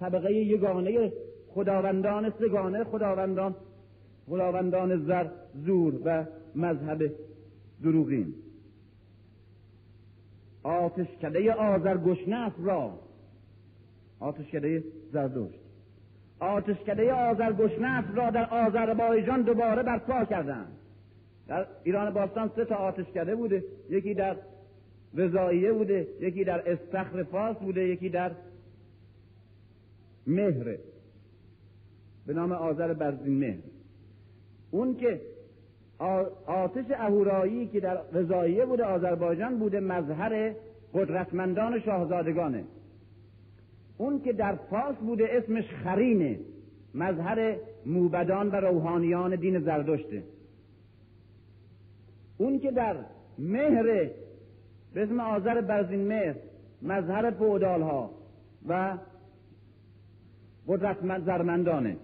طبقه یگانه خداوندان سگانه خداوندان خداوندان زر زور و مذهب دروغین. آتشکده آزرگشنف را. آتشکده زردشت آتشکده آزرگشنف را در آذربایجان دوباره برپا کردند. در ایران باستان سه تا آتشکده بوده. یکی در رضاییه بوده یکی در استخر فاس بوده یکی در مهره به نام آذر برزین مهر. اون که آتش اهورایی که در رضاییه بوده آذربایجان بوده مظهر قدرتمندان شاهزادگانه. اون که در فاس بوده اسمش خرینه مظهر موبدان و روحانیان دین زردشته. اون که در مهر به اسم آذر برزین مهر مظهر پودال ها و قدرت زرمندانه.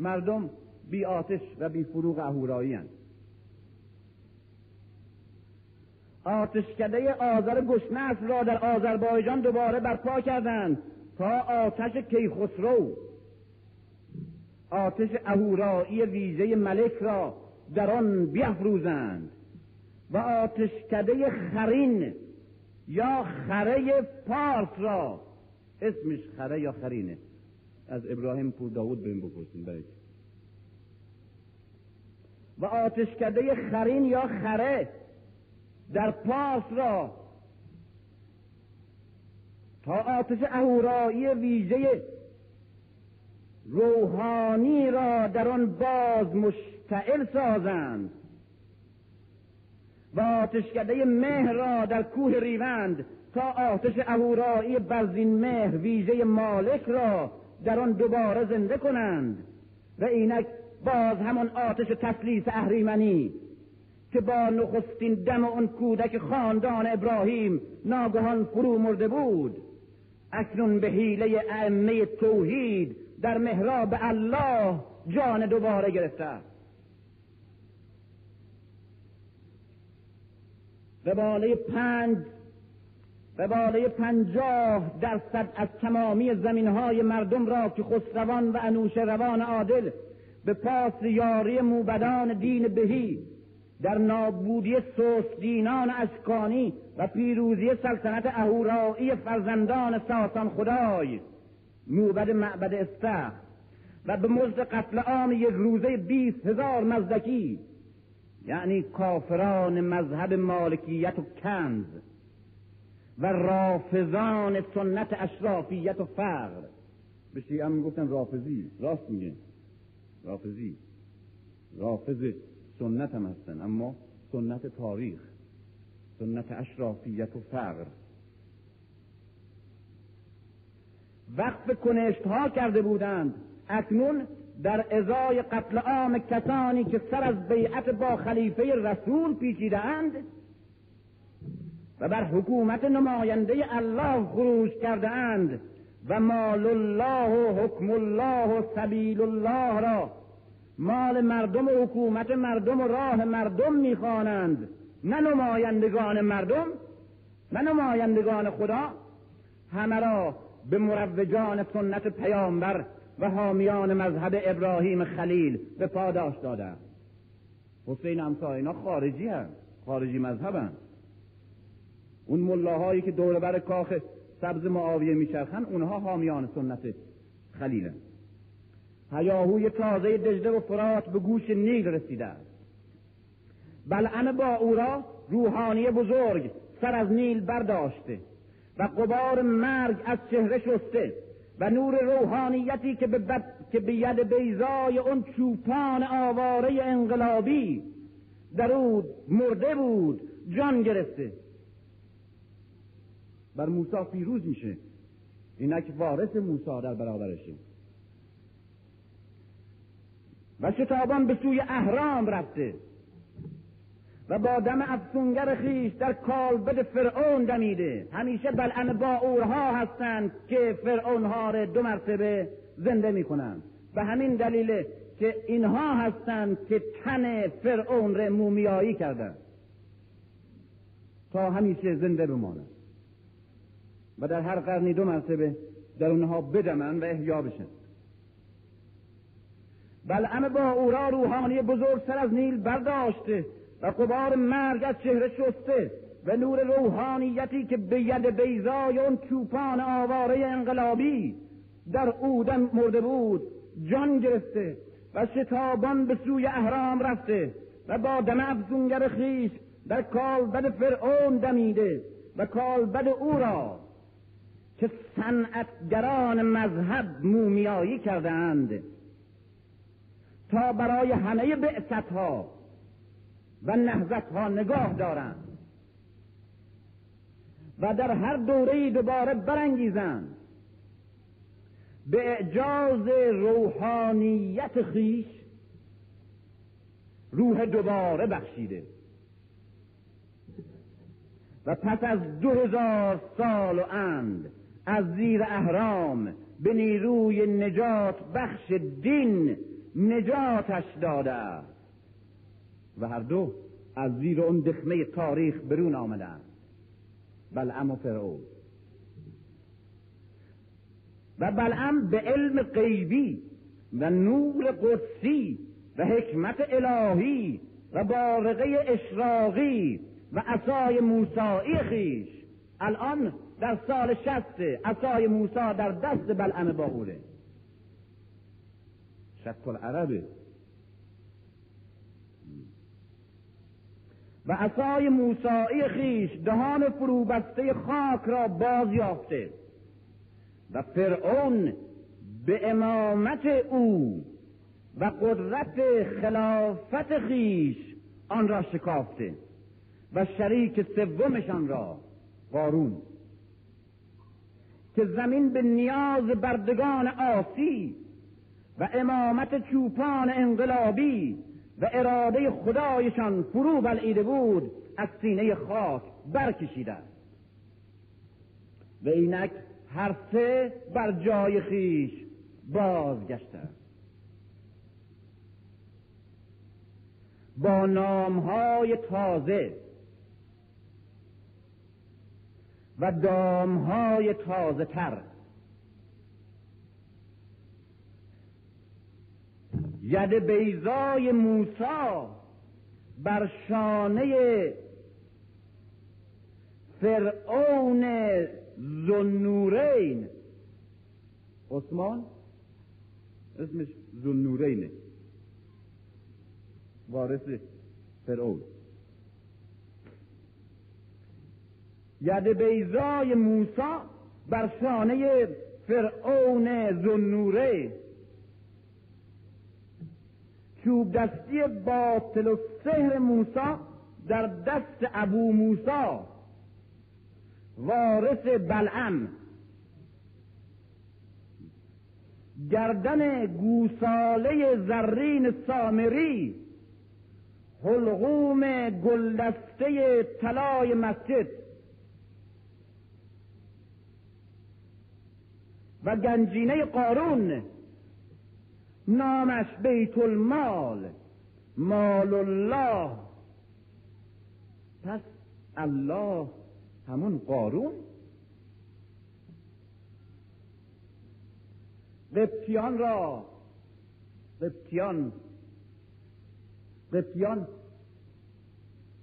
مردم بی آتش و بی فروغ اهورایی آتشکده آذر گشنس را در آذربایجان دوباره برپا کردند تا آتش کیخسرو. آتش اهورایی ویژه ملک را در آن بیافروزند و آتشکده خرین یا خره پارس را. اسمش خره یا خرینه. از ابراهیم پور داود بریم بپرسیم برای و آتشکده خرین یا خره در پاس را. تا آتش اهورایی ویژه روحانی را در آن باز مشتعل سازند. و آتشکده مهر را در کوه ریوند تا آتش اهورایی برزین مهر ویژه مالک را در آن دوباره زنده کنند و اینک باز همان آتش تسلیس اهریمنی که با نخستین دم اون کودک خاندان ابراهیم ناگهان فرو مرده بود. اکنون به حیله ائمه توحید در محراب الله جان دوباره گرفته به باله پنج به بالای پنجاه درصد از تمامی زمین های مردم را که خسروان و انوش روان عادل به پاس یاری موبدان دین بهی در نابودی دینان اشکانی و پیروزی سلطنت اهورایی فرزندان ساسان خدای موبد معبد استخ و به مزد قتل عام یک روزه بیست هزار مزدکی یعنی کافران مذهب مالکیت و کنز و رافضان سنت اشرافیت و فقر. به شیعه می‌گفتن رافضی. راست میگه. رافضی. رافض سنت هم هستن اما سنت تاریخ سنت اشرافیت و فقر. وقف کنشت ها کرده بودند. اکنون در ازای قتل عام کسانی که سر از بیعت با خلیفه رسول پیچیده اند و بر حکومت نماینده الله خروج کرده اند و مال الله و حکم الله و سبیل الله را مال مردم و حکومت مردم و راه مردم می‌خوانند. نه نمایندگان مردم و نمایندگان خدا همه را به مروجان سنت پیامبر و حامیان مذهب ابراهیم خلیل به پاداش دادند حسین امسا اینا خارجی هست خارجی مذهبن اون ملاهایی که دور بر کاخ سبز معاویه میچرخن اونها حامیان سنت خلیلن هیاهوی تازه دجله و فرات به گوش نیل رسیده است بلعن با او را روحانی بزرگ سر از نیل برداشته و قبار مرگ از چهره شسته. و نور روحانیتی که به, بد... که به ید بیزای اون چوپان آواره انقلابی در او مرده بود جان گرفته. بر موسی پیروز میشه. اینک وارث موسی در برابرشه. و شتابان به سوی اهرام رفته. و با دم افسونگر خیش در کالبد فرعون دمیده. همیشه بلعن با اورها هستند که فرعون ها را دو مرتبه زنده می‌کنند. به همین دلیل که اینها هستند که تن فرعون را مومیایی کردند. تا همیشه زنده بمانند. و در هر قرنی دو مرتبه در اونها بدمن و احیا بشن. بلعم با اورا روحانی بزرگ سر از نیل برداشته و قبار مرگ از چهره شسته و نور روحانیتی که به ید بیزای اون چوپان آواره انقلابی در اودن مرده بود جان گرفته و شتابان به سوی اهرام رفته و با دم افزونگر خیش در کالبد فرعون دمیده و کالبد او را که صنعتگران مذهب مومیایی کردند تا برای همه بعثت ها و نهزت ها نگاه دارند. و در هر دوره دوباره برانگیزند. به اعجاز روحانیت خیش روح دوباره بخشیده. و پس از دو هزار سال و اند از زیر اهرام به نیروی نجات بخش دین نجاتش داده است. و هر دو از زیر اون دخمه تاریخ برون آمدند. بلعم و فرعون. و بلعم به علم غیبی و نور قدسی و حکمت الهی و بارقه اشراقی و عصای موسایی خیش. الان در سال شست عصای موسی در دست بلعم باهوره شک العربه و عصای موسایی خیش دهان فروبسته خاک را باز یافته و فرعون به امامت او و قدرت خلافت خیش آن را شکافته و شریک سومشان را قارون که زمین به نیاز بردگان آسی و امامت چوپان انقلابی و اراده خدایشان فرو بلعیده بود از سینه خاک برکشیده. و اینک هر سه بر جای خیش بازگشته. با نامهای تازه و دامهای تازه تر ید بیزای موسی بر شانه فرعون زنورین عثمان؟ اسمش زنورینه وارث فرعون. ید بیزای موسی بر شانه فرعون زنوره چوب دستی باطل و سهر موسی در دست ابو موسی وارث بلعم. گردن گوساله زرین سامری. حلقوم گلدسته طلای مسجد. و گنجینه قارون. نامش بیت المال. مال الله. پس الله همون قارون؟ قبطیان را. قبطیان قبطیان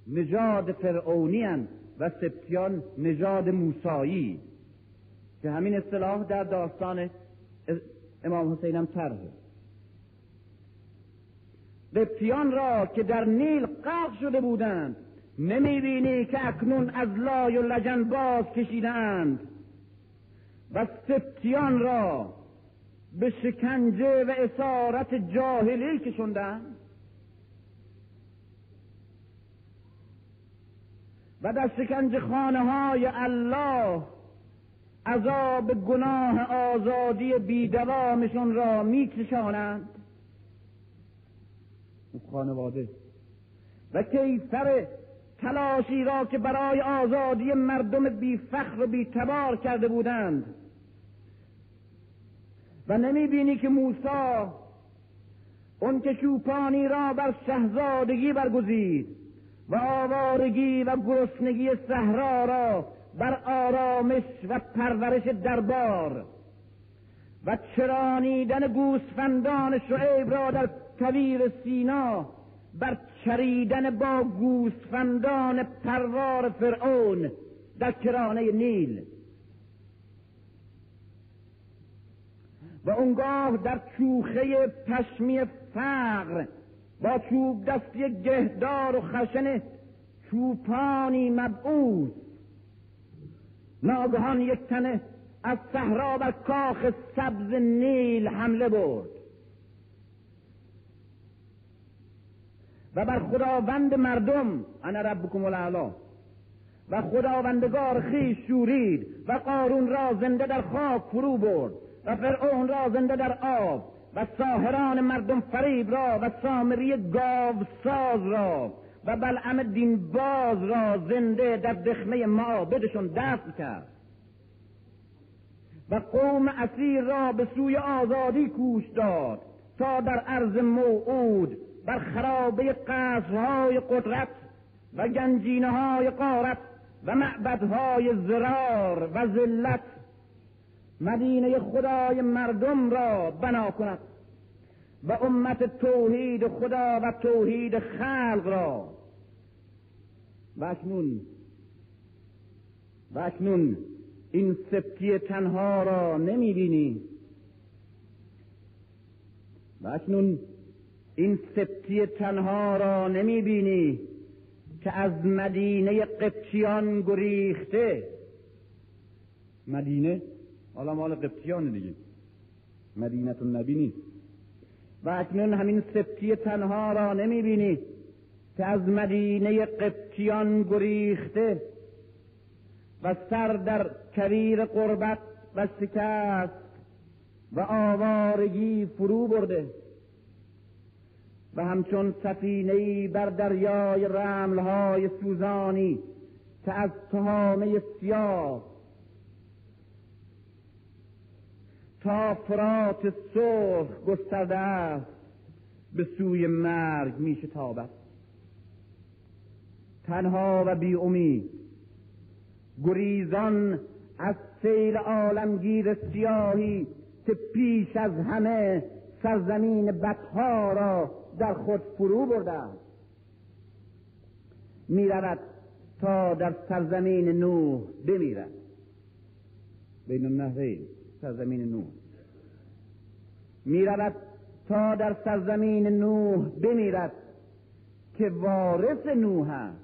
نژاد فرعونی و سبتیان نژاد موسایی. که همین اصطلاح در داستان امام حسین هم طرحه. قبطیان را که در نیل غرق شده بودند نمی‌بینی که اکنون از لای و لجن باز کشیدند. و سبتیان را به شکنجه و اسارت جاهلی کشوندند و در شکنج خانه های الله عذاب گناه آزادی بیدوامشون را میکشانند. خانواده. و کیفر تلاشی را که برای آزادی مردم بی فخر و بی تبار کرده بودند. و نمی بینی که موسی اون که چوپانی را بر شهزادگی برگزید و آوارگی و گرسنگی صحرا را بر آرامش و پرورش دربار و چرانیدن گوسفندان شعیب را در کویر سینا بر چریدن با گوسفندان پروار فرعون در کرانه نیل. و اونگاه در چوخه پشمی فقر با چوب دستی گهدار و خشن چوپانی مبعوث. ناگهان یک تنه از صحرا بر کاخ سبز نیل حمله برد. و بر خداوند مردم انا ربکم الاعلا. و خداوندگار خیش شورید و قارون را زنده در خاک فرو برد و فرعون را زنده در آب و ساهران مردم فریب را و سامری ساز را و بلعم دین باز را زنده در دخمه معابدشون دست کرد. و قوم اسیر را به سوی آزادی کوش داد تا در عرض موعود بر خرابه قصرهای قدرت و گنجینه های قارت و معبدهای زرار و ذلت. مدینه خدای مردم را بنا کند و امت توحید خدا و توحید خلق را. و اکنون و این سبتی تنها را نمی بینی و این سبتی تنها را نمی بینی که از مدینه قبطیان گریخته. مدینه؟ حالا مال قبطیان دیگه. مدینت النبی نیست. و اکنون همین سبتی تنها را نمی بینی که از مدینه قبطیان گریخته. و سر در کویر قربت و شکست و آوارگی فرو برده. و همچون سفینه بر دریای رملهای سوزانی که از تهامه سیاه تا فرات سرخ گسترده است به سوی مرگ میشه تابد. تنها و بی امید گریزان از سیل عالمگیر سیاهی که پیش از همه سرزمین بدها را در خود فرو برده است. می‌رود تا در سرزمین نوح بمیرد. بین النهرین سرزمین نوح. می‌رود تا در سرزمین نوح بمیرد که وارث نوح است.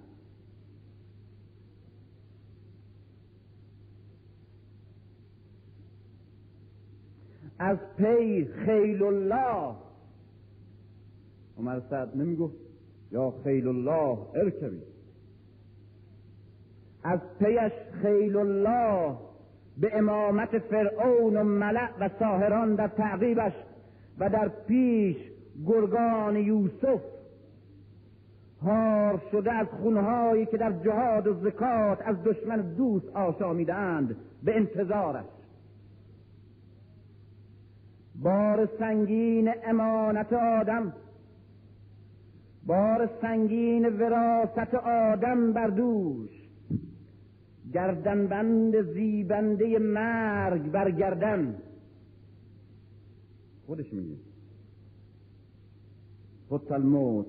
از پی خیل الله عمر سعد نمی‌گفت یا خیل الله ارکبی. از پیش خیل الله به امامت فرعون و ملع و ساهران در تعقیبش و در پیش گرگان یوسف هار شده از خونهایی که در جهاد و زکات از دشمن دوست آشامیدند به انتظارش. بار سنگین امانت آدم بار سنگین وراست آدم بر دوش. گردنبند زیبنده مرگ برگردن خودش میگه. خط الموت.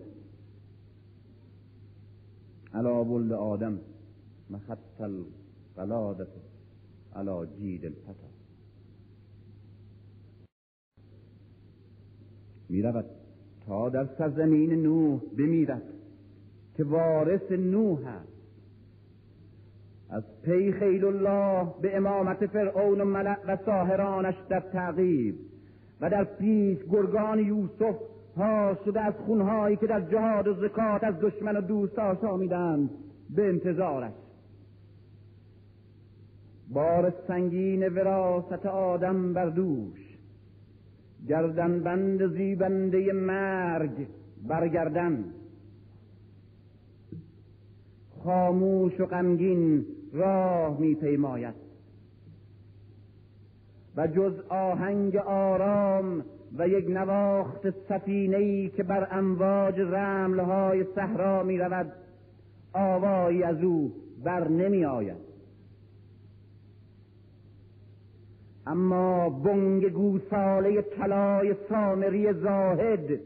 علا ولد آدم. مخط القلادت علا جید الفتا می‌رود. تا در سرزمین نوح بمیرد که وارث نوح است. از پی خیل الله به امامت فرعون و ملع و ساهرانش در تعقیب و در پیش گرگان یوسف ها شده از خونهایی که در جهاد و زکات از دشمن و دوست آشامیدند به انتظارش. بار سنگین وراست آدم بر دوش گردن بند زیبنده مرگ برگردن. خاموش و غمگین راه می پیماید و جز آهنگ آرام و یک نواخت سفینه‌ای که بر امواج رملهای صحرا می رود آوایی از او بر نمی آید اما بنگ گوساله طلای سامری زاهد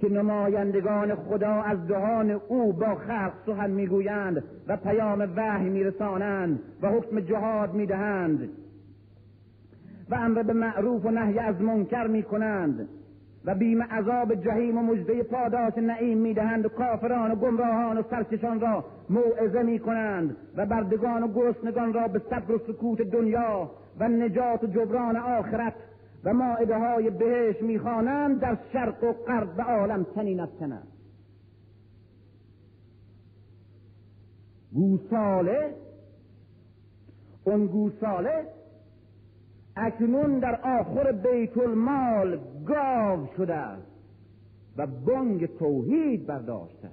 که نمایندگان خدا از دهان او با خلق سخن می‌گویند و پیام وحی میرسانند و حکم جهاد می‌دهند و امر به معروف و نهی از منکر می‌کنند و بیم عذاب جهیم و مجده پاداش نعیم می‌دهند و کافران و گمراهان و سرکشان را موعظه می‌کنند و بردگان و گرسنگان را به صبر و سکوت دنیا و نجات و جبران آخرت و ماعده های بهش می‌خوانند در شرق و غرب و عالم تنین افکنند گوساله اون گوساله اکنون در آخر بیت المال گاو شده است و بانگ توحید برداشته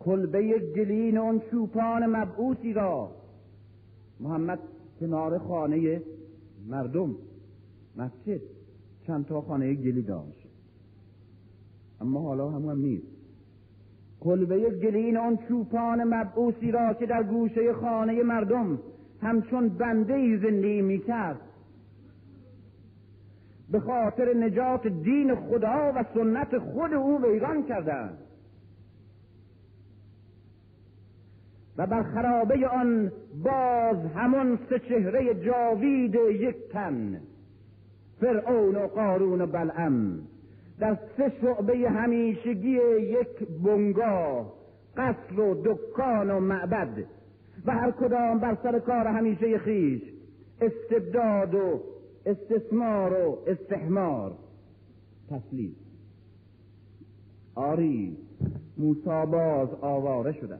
کلبه گلین اون چوپان مبعوثی را محمد کنار خانه مردم مسجد چند تا خانه گلی داشت اما حالا هم, هم نیست. کلبه گلین اون چوپان مبعوثی را که در گوشه خانه مردم همچون بنده ای زندگی می‌کرد. به خاطر نجات دین خدا و سنت خود او ویران کردند. و بر خرابه آن باز همون سه چهره جاوید یک تن فرعون و قارون و بلعم. در سه شعبه همیشگی یک بنگاه قصر و دکان و معبد. و هر کدام بر سر کار همیشه خیش استبداد و استثمار و استحمار. تسلیم. آری موسا باز آواره شده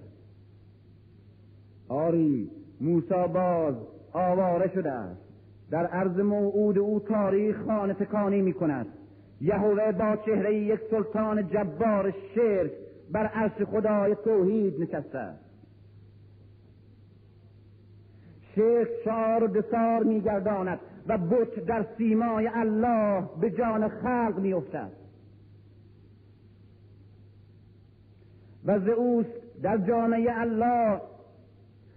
آری موسا باز آواره شده است. در عرض موعود او تاریخ خانه تکانی می کند یهوه با چهره یک سلطان جبار شرک بر عرش خدای توحید نشسته شرک شعار و دسار میگرداند و بت در سیمای الله به جان خلق میافتد و زئوس در جامعه الله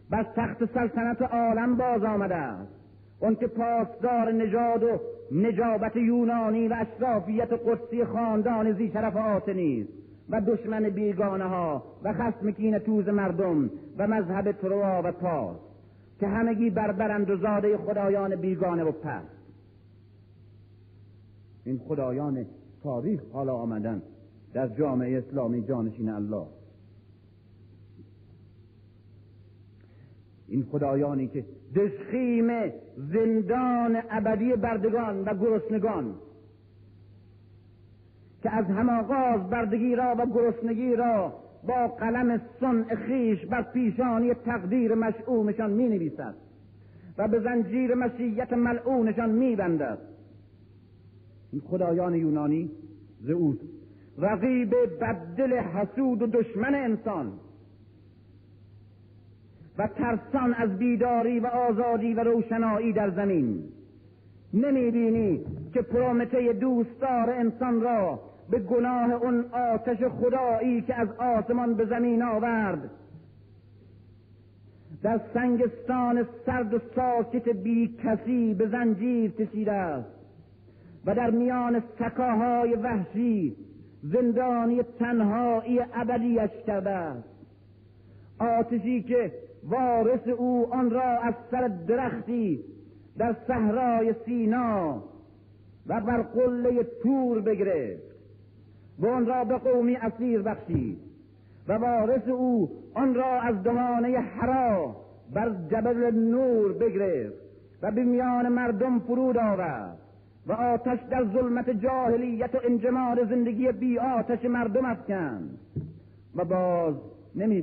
بر تخت سلطنت عالم باز آمده است. اون که پاسدار نژاد و نجابت یونانی و اشرافیت قدسی خاندان زی شرف است و دشمن بیگانه ها و خسم کین توز مردم و مذهب تروا و پاس که همگی بربرند و زاده خدایان بیگانه و پست. این خدایان تاریخ حالا آمدن در جامعه اسلامی جانشین الله. این خدایانی که دشخیم زندان ابدی بردگان و گرسنگان که از هماغاز بردگی را و گرسنگی را با قلم صنع خیش بر پیشانی تقدیر مشعومشان می نویسد و به زنجیر مشیت ملعونشان می بندد این خدایان یونانی زئوس رقیب بدل حسود و دشمن انسان و ترسان از بیداری و آزادی و روشنایی در زمین. نمی بینی که پرومته دوستدار انسان را به گناه اون آتش خدایی که از آسمان به زمین آورد. در سنگستان سرد و ساکت بی کسی به زنجیر کشیده است و در میان سکاهای وحشی زندانی تنهایی ابدیش کرده است. آتشی که وارث او آن را از سر درختی در صحرای سینا و بر قله تور بگرفت و آن را به قومی اسیر بخشید و وارث او آن را از دهانه حرا بر جبل نور بگرفت و به میان مردم فرود آورد و آتش در ظلمت جاهلیت و انجماد زندگی بی آتش مردم افکند و باز نمی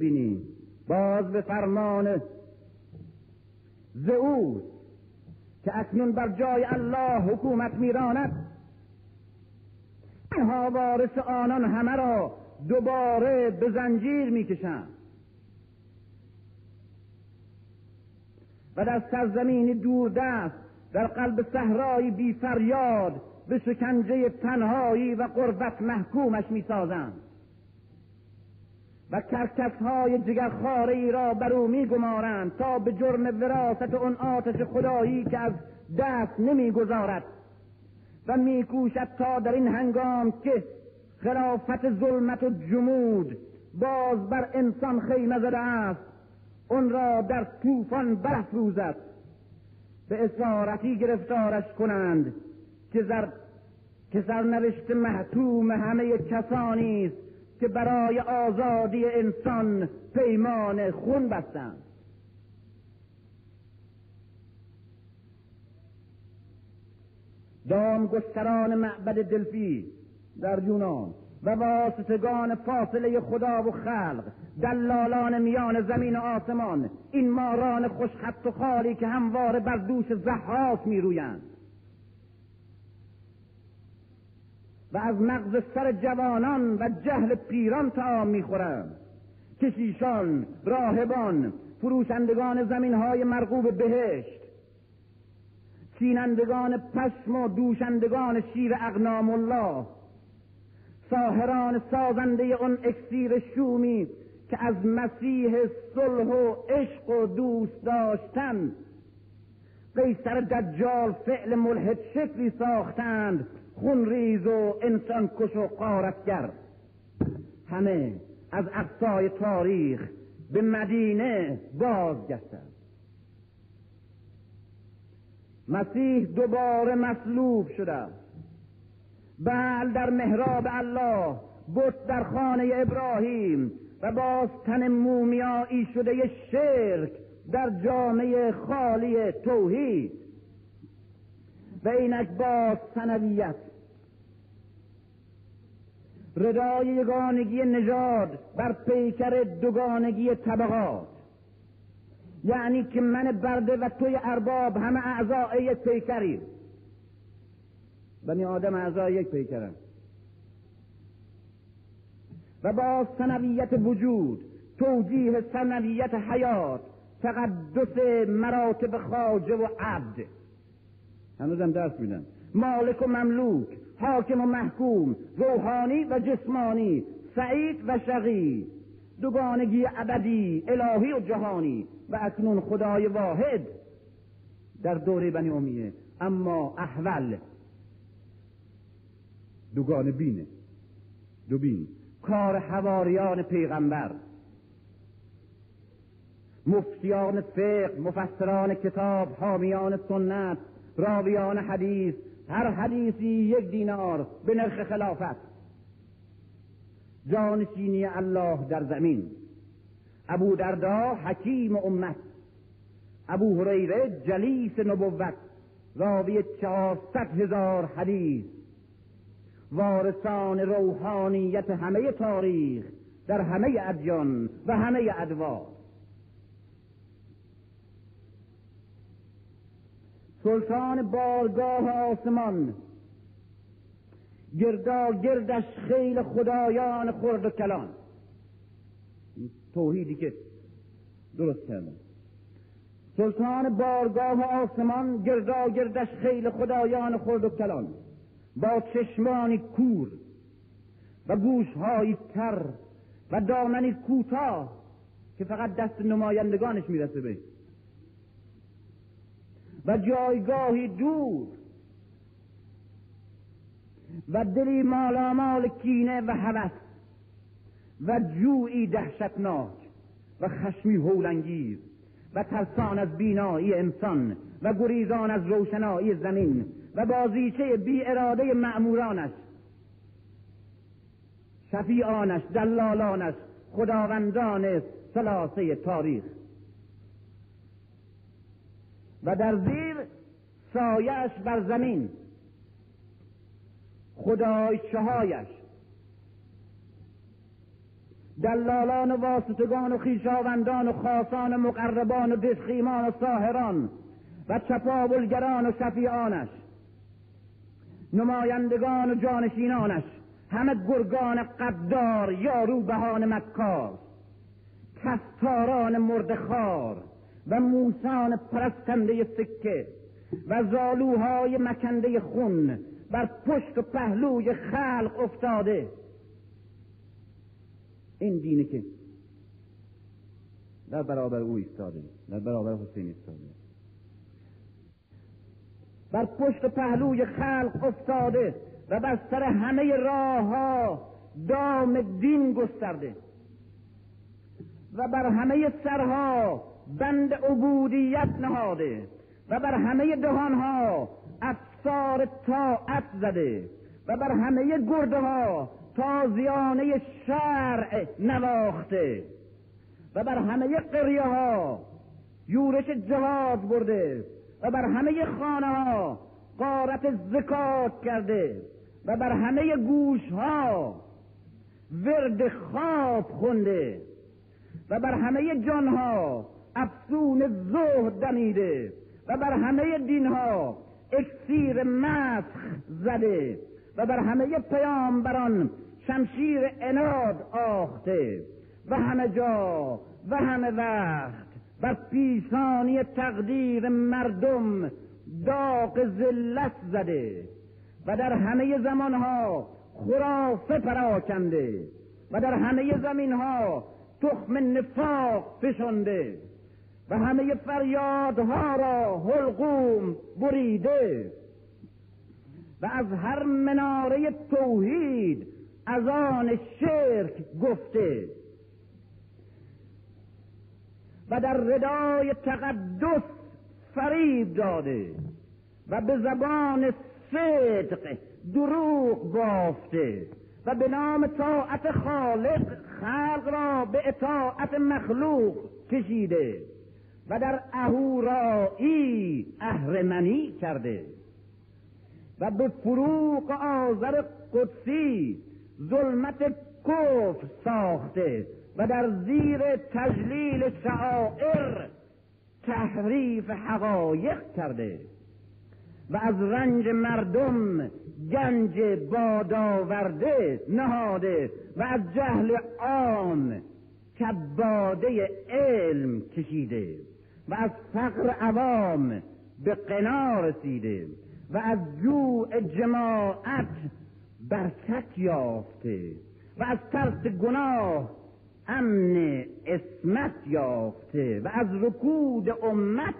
باز به فرمان زئوس که اکنون بر جای الله حکومت میراند. اینها وارث آنان همه را دوباره به زنجیر می‌کشند. و در سرزمین دوردست در قلب صحرای بی فریاد به شکنجه تنهایی و قربت محکومش می‌سازند. و کرکس های جگرخاره را بر او میگمارند تا به جرم وراست اون آتش خدایی که از دست نمی‌گذارد. و میکوشد تا در این هنگام که خلافت ظلمت و جمود باز بر انسان خیمه زده است اون را در طوفان برافروزد. به اسارتی گرفتارش کنند که زر که سرنوشت محتوم همه کسانی است. که برای آزادی انسان پیمان خون بستند دام گستران معبد دلفی در یونان و واسطگان فاصله خدا و خلق دلالان میان زمین و آسمان این ماران خوشخط و خالی که همواره بر دوش زحاک میرویند. و از مغز سر جوانان و جهل پیران تعام می‌خورند کشیشان راهبان فروشندگان زمین های مرغوب بهشت چینندگان پشم و دوشندگان شیر اغنام الله ساهران سازنده اون اکسیر شومی که از مسیح صلح و عشق و دوست داشتن قیصر دجال فعل ملحد شکلی ساختند. خونریز و انسان کش و قارتگر همه از اقصای تاریخ به مدینه بازگشتند. مسیح دوباره مصلوب شده. بل در محراب الله بت در خانه ابراهیم و باز تن مومیایی شده شرک در جامعه خالی توحید. و اینک باز سنویت ردای یگانگی نژاد بر پیکر دوگانگی طبقات. یعنی که من برده و توی ارباب همه اعضای یک پیکریم. بنی آدم اعضای یک پیکرن. و با سنویت وجود توجیه سنویت حیات تقدس مراتب خاجه و عبد. هنوزم درس میدن. مالک و مملوک حاکم و محکوم روحانی و جسمانی سعید و شقی دوگانگی ابدی الهی و جهانی و اکنون خدای واحد در دوره بنی امیه. اما احول. دوگان بینه. دو بین. کار حواریان پیغمبر. مفتیان فقه مفسران کتاب حامیان سنت. راویان حدیث هر حدیثی یک دینار به نرخ خلافت. جانشینی الله در زمین. ابو دردا حکیم امت. ابو هریره جلیس نبوت. راوی چهارصد هزار حدیث. وارثان روحانیت همه تاریخ در همه ادیان و همه ادوار. سلطان بارگاه آسمان. گردا گردش خیل خدایان خرد و کلان. توحیدی که درست کردن سلطان بارگاه آسمان گردا گردش خیل خدایان خرد و کلان. با چشمانی کور و گوشهایی تر و دامنی کوتاه که فقط دست نمایندگانش می‌رسه به و جایگاهی دور. و دلی مالامال کینه و هوس و جویی دهشتناک و خشمی هولانگیز و ترسان از بینایی انسان و گریزان از روشنایی زمین و بازیچه بی اراده معمورانش شفیعانش دلالانش خداوندان سلاسه تاریخ. و در زیر سایش بر زمین. خدای شهایش دلالان و واسطگان و خیشاوندان و خاصان و مقربان و دشخیمان و ساهران و چپاولگران و شفیعانش. نمایندگان و جانشینانش. همه گرگان قدار یا روبهان مکار. کستاران مردخار و موسان پرستنده سکه و زالوهای مکنده خون بر پشت و پهلوی خلق افتاده. این دینه که در برابر او ایستاده در برابر حسین ایستاده. بر پشت و پهلوی خلق افتاده و بر سر همه راه ها دام دین گسترده. و بر همه سرها بند عبودیت نهاده و بر همه دهانها افسار طاعت زده و بر همه گرده ها تازیانه شرع نواخته و بر همه قریه ها یورش جهاد برده و بر همه خانه ها قارت زکات کرده و بر همه گوش ها ورد خواب خونده و بر همه جان ها افسون زهد دمیده و بر همه دین ها اکسیر مسخ زده و بر همه پیامبران شمشیر اناد آخته و همه جا و همه وقت بر پیشانی تقدیر مردم داغ ذلت زده و در همه زمانها خرافه پراکنده و در همه زمینها تخم نفاق فشنده و همه فریادها را حلقوم بریده. و از هر مناره توحید از آن شرک گفته. و در ردای تقدس فریب داده. و به زبان صدق دروغ بافته. و به نام طاعت خالق خلق را به اطاعت مخلوق کشیده. و در اهورایی اهرمنی کرده. و به فروغ آذر قدسی ظلمت کفر ساخته و در زیر تجلیل شعائر تحریف حقایق کرده. و از رنج مردم گنج بادآورده نهاده و از جهل عام کباده علم کشیده. و از فقر عوام به قنا رسیده و از جوع جماعت برکت یافته و از ترس گناه امن اسمت یافته و از رکود امت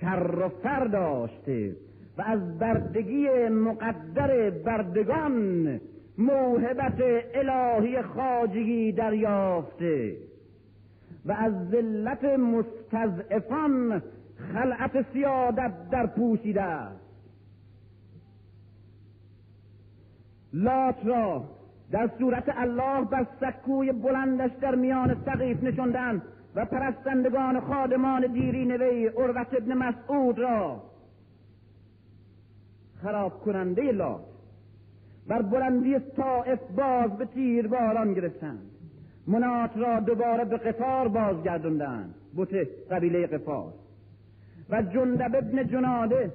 کر و داشته و از بردگی مقدر بردگان موهبت الهی خاجگی دریافته. و از ذلت مستضعفان خلعت سیادت در پوشیده لات را در صورت الله بر سکوی بلندش در میان سقیف نشندن و پرستندگان خادمان دیری نوی عروت ابن مسعود را خراب کننده لات بر بلندی طائف باز به تیر باران گرفتند منات را دوباره به قفار بازگردوندند. بوت قبیله قفار. و جندب ابن جناده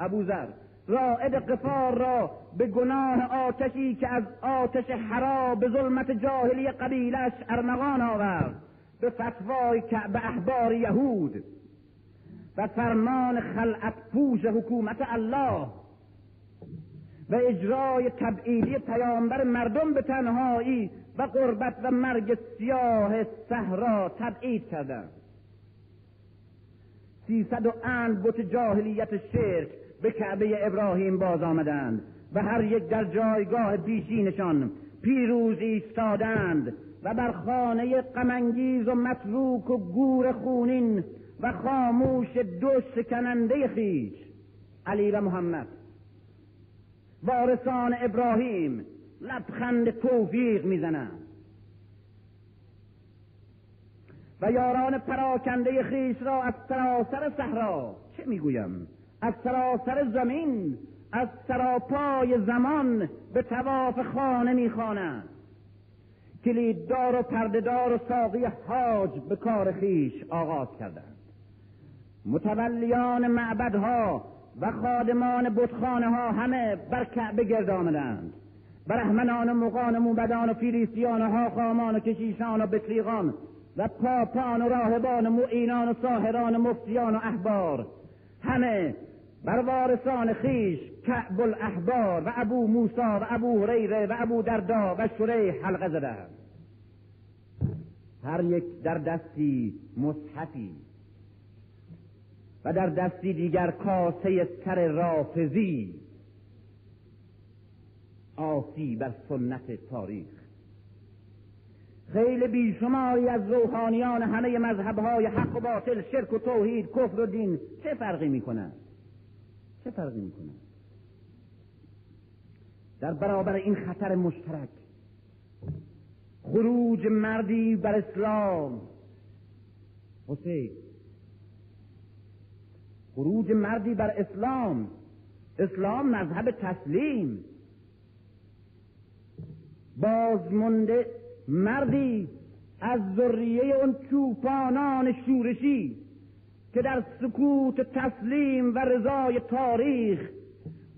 ابوذر رائد قفار را به گناه آتشی که از آتش حرا به ظلمت جاهلی قبیلش ارمغان آورد. به فتوای به احبار یهود. و فرمان خلعت پوش حکومت الله. و اجرای تبعیدی پیامبر مردم به تنهایی و قربت و مرگ سیاه صحرا تبعید کردند سیصد و اند بت جاهلیت شرک به کعبه ابراهیم باز آمدند و هر یک در جایگاه بیشینشان پیروز ایستادند و بر خانه غمانگیز و متروک و گور خونین و خاموش دو شکننده خیش علی و محمد. وارثان ابراهیم لبخند توفیق می‌زنند و یاران پراکنده خیش را از سراسر صحرا چه می‌گویم؟ از سراسر زمین از سراپای زمان به تواف خانه می‌خوانند. کلیددار و پردهدار و ساقی حاج به کار خیش آغاز کردند. متولیان معبدها و خادمان بتخانه ها همه بر کعبه گرد آمدند برهمنان و مقان و موبدان و فیلیسیان و حاخامان و کشیشان و بطریقان و پاپان و راهبان و معینان و ساهران و مفتیان و احبار. همه بر وارثان خیش کعب الاحبار و ابو موسا و ابو هریره و ابو دردا و شریح حلقه زدند هر یک در دستی مصحفی و در دستی دیگر کاسه سر رافزی آسی بر سنت تاریخ. خیلی بیشماری از روحانیان همه مذهبهای حق و باطل شرک و توحید کفر و دین چه فرقی می‌کنند چه فرقی می‌کنند در برابر این خطر مشترک خروج مردی بر اسلام. حسین خروج مردی بر اسلام. اسلام مذهب تسلیم. بازمونده مردی از ذریه اون چوپانان شورشی که در سکوت تسلیم و رضای تاریخ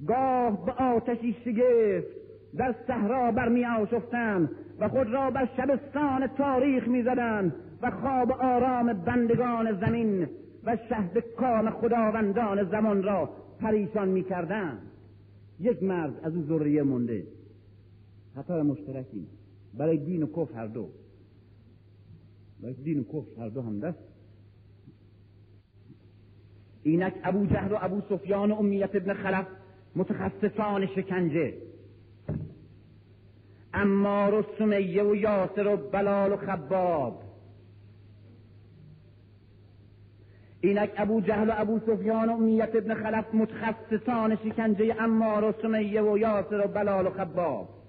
گاه به آتشی شگفت در صحرا برمی آشفتند و خود را بر شبستان تاریخ می‌زدند و خواب آرام بندگان زمین و شهد کام خداوندان زمان را پریشان می‌کردند. یک مرد از او ذریه مونده. خطر مشترکی برای دین و کفر هر دو. برای دین و کفر هر دو هم دست. اینک ابو جهل و ابو سفیان و امیت ابن خلف متخصصان شکنجه. امار و سمیه و یاسر و بلال و خباب. اینک ابو جهل و ابو سفیان و امیت ابن خلف متخصصان شکنجه امار و سمیه و یاسر و بلال و خباب.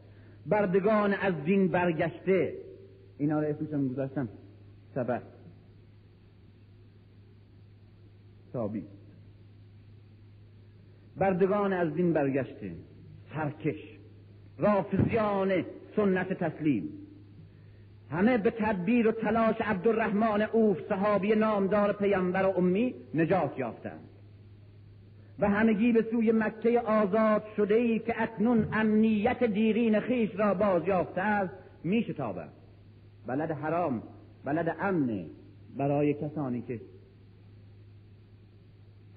بردگان از دین برگشته. اینا رو اسمشم گذاشتم سبب سابی بردگان از دین برگشته. سرکش. رافضیان سنت تسلیم. همه به تدبیر و تلاش عبدالرحمن اوف صحابی نامدار پیامبر و امی نجات یافتند. و همگی به سوی مکه آزاد شده ای که اکنون امنیت دیرین خیش را باز یافته است می شتابند بلد حرام بلد امن برای کسانی که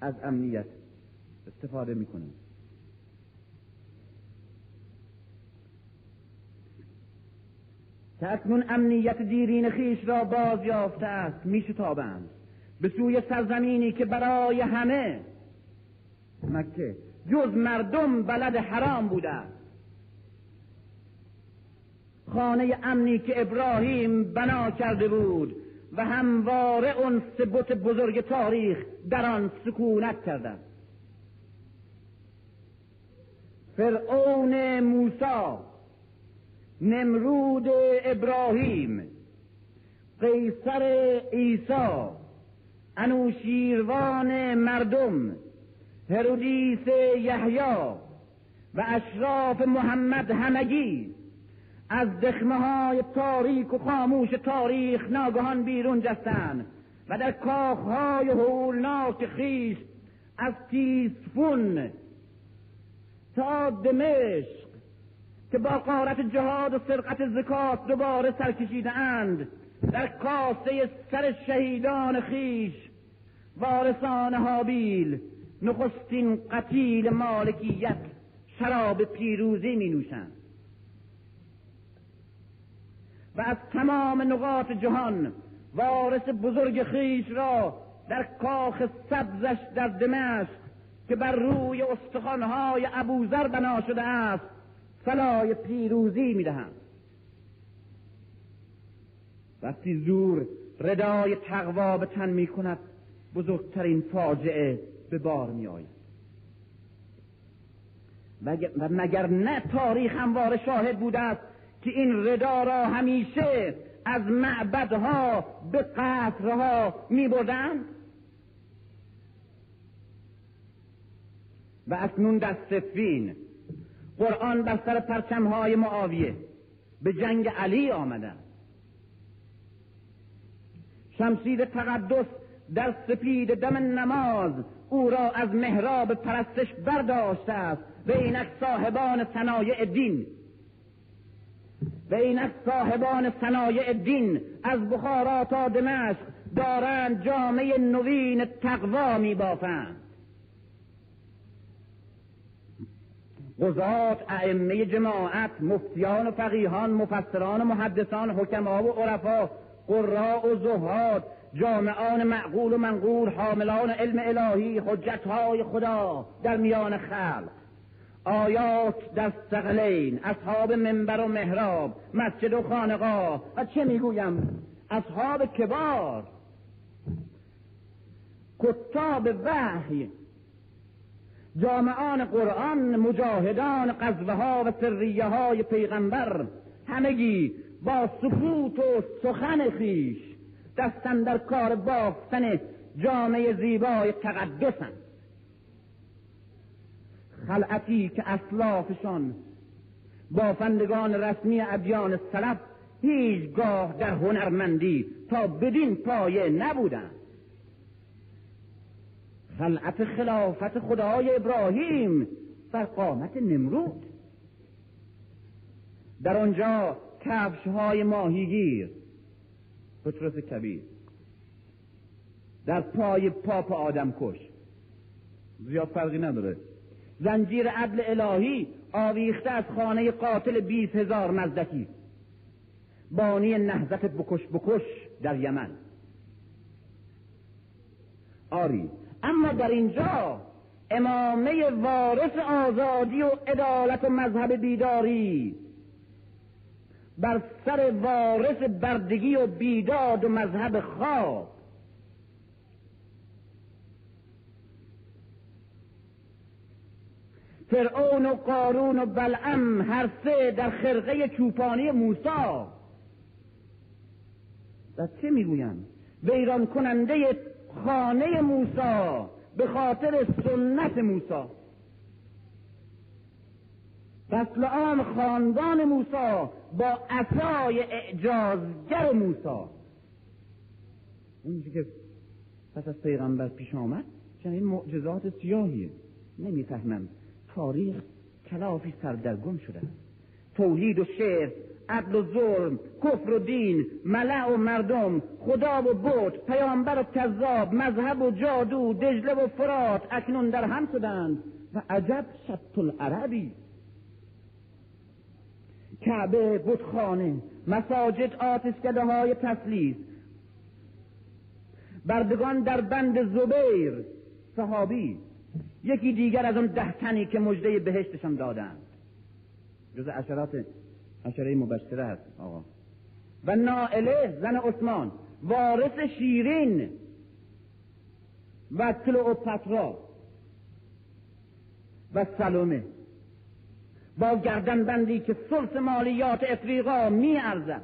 از امنیت استفاده می‌کنند. که اکنون امنیت دیرین خیش را باز یافته است میشتابند. به سوی سرزمینی که برای همه مکه. جز مردم بلد حرام بوده. خانه امنی که ابراهیم بنا کرده بود و همواره اون سبت بزرگ تاریخ در آن سکونت کرده. فرعون موسی نمرود ابراهیم قیصر عیسی انوشیروان مردم هرودیس یحیی و اشراف محمد همگی از دخمه های تاریک و خاموش تاریخ ناگهان بیرون جستند و در کاخهای هولناک خیش از تیسفون تا دمشق که با قارت جهاد و سرقت زکات دوباره سرکشیده اند در کاسه سر شهیدان خیش وارثان حابیل نخستین قتیل مالکیت شراب پیروزی می نوشند. و از تمام نقاط جهان وارث بزرگ خیش را در کاخ سبزش در دمشق که بر روی استخوانهای ابوذر بنا شده است فلای پیروزی می‌دهند وقتی زور ردای تقوا به تن می کند بزرگترین فاجعه به بار می آید و مگر نه تاریخ همواره شاهد بوده است که این ردا را همیشه از معبدها به قصرها می بردند و اکنون در سفین قرآن بر سر پرچمهای معاویه به جنگ علی آمدن شمشیر تقدس در سپید دم نماز او را از محراب پرستش برداشته است. و اینک صاحبان صنایع دین. و اینک صاحبان صنایع دین از بخارا تا دمشق دارند جامعه نوین تقوا می بافند قضات ائمه جماعت مفتیان و فقیهان مفسران و محدثان حکما و عرفا قراء و زهاد جامعان معقول و منقول حاملان علم الهی حجتهای خدا در میان خلق. آیات در سقلین اصحاب منبر و محراب مسجد و خانقاه. و چه می‌گویم؟ اصحاب کبار. کتاب وحی. جامعان قرآن مجاهدان قذبه ها و سریه های پیغمبر. همگی با سکوت و سخن خیش. دستن در کار بافتن جامعه زیبای تقدسند خلعتی که اسلافشان بافندگان رسمی ادیان سلف هیچگاه در هنرمندی تا بدین پایه نبودند. خلعت خلافت خدای ابراهیم بر قامت نمرود. در آنجا کفش های ماهیگیر پتروس کبیر. در پای پاپ آدم کش. زیاد فرقی نداره. زنجیر عدل الهی آویخته از خانه قاتل بیس هزار مزدکی بانی نهزت بکش بکش در یمن. آری اما در اینجا امامه وارث آزادی و عدالت و مذهب بیداری بر سر وارث بردگی و بیداد و مذهب خواب. فرعون و قارون و بلعم هر سه در خرقه چوپانی موسی. و چه می‌گویم ویران کننده خانه موسی به خاطر سنت موسی. فصل آن خاندان موسی با عصای اعجازگر موسی. اونجا که پس از پیغمبر پیش آمد چنین معجزات سیاهیه. نمی‌فهمم. تاریخ کلافی سردرگم شده. توحید و شعر عدل و ظلم کفر و دین ملع و مردم خدا و بود پیامبر و کذاب مذهب و جادو دجله و فرات اکنون در هم شدند و عجب شط العربی. کعبه بتخانه مساجد آتشکده های تسلیس. بردگان در بند زبیر. صحابی یکی دیگر از اون ده تنی که مجده بهشتشان دادند. جز اشرات اشره مبشره هست آقا. و نائله زن عثمان وارث شیرین و کلئوپاترا و سلومه. با گردن بندی که سلس مالیات افریقا می ارزد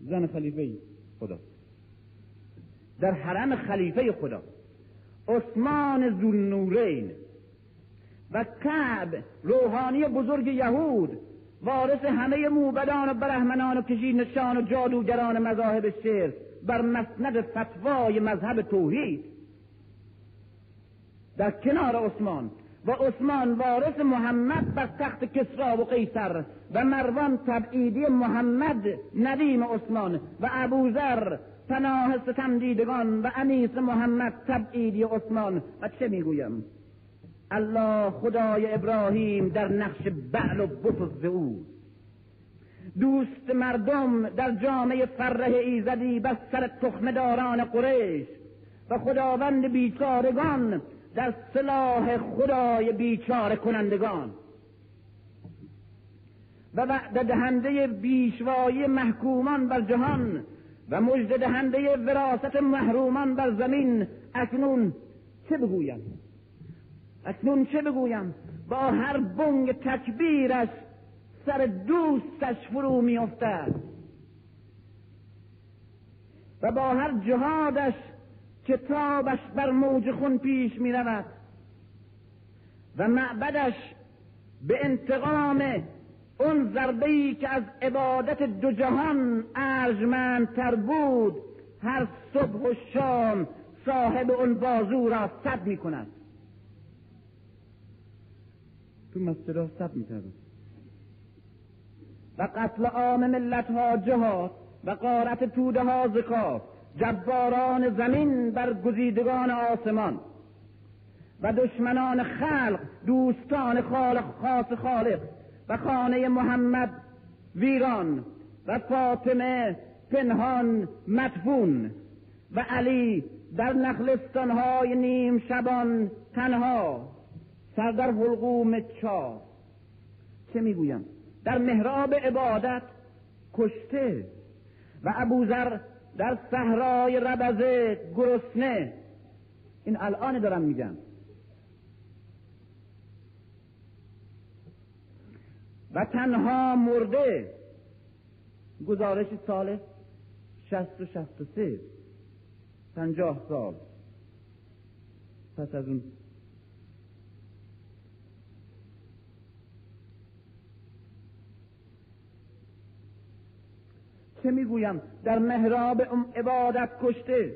زن خلیفه خدا. در حرم خلیفه خدا. عثمان زلنورین و کعب روحانی بزرگ یهود وارث همه موبدان و برهمنان و نشان و جادوگران مذاهب شعر بر مسند فتوای مذهب توحید. در کنار عثمان و عثمان وارث محمد بر تخت کسرا و قیصر و مروان تبعیدی محمد ندیم عثمان و ابوذر پناه ستم دیدگان و انیس محمد تبعیدی عثمان. و چه می‌گویم؟ الله خدای ابراهیم در نقش بعل و بفز او دوست مردم در جامعه فره ایزدی بر سر تخمداران قریش و خداوند بیچارگان در صلاح خدای بیچاره کنندگان و وعده دهنده بیشوایی محکومان بر جهان و مجد دهنده وراست محرومان بر زمین اکنون چه بگویم؟ اکنون چه بگویم؟ با هر بنگ تکبیرش سر دوستش فرو میافتد. و با هر جهادش کتابش بر موج خون پیش می رود و معبدش به انتقام اون ضربه ای که از عبادت دو جهان ارجمندتر بود هر صبح و شام صاحب اون بازو را سب می کند تو مسجد را سب می و قتل عام ملت ها جهاد و قارت توده ها زکات جباران زمین بر گزیدگان آسمان و دشمنان خلق دوستان خالق خاص خالق و خانه محمد ویران و فاطمه پنهان مدفون و علی در نخلستانهای نیم شبان تنها. سر در حلقوم چار چه می‌گویم؟ در محراب عبادت کشته و ابوذر در صحرای ربزه گرسنه. این الان دارم میگم. و تنها مرده گزارش سال شست و شست و سه پنجاه سال. پس از اون چه می‌گویم در محراب عبادت کشته.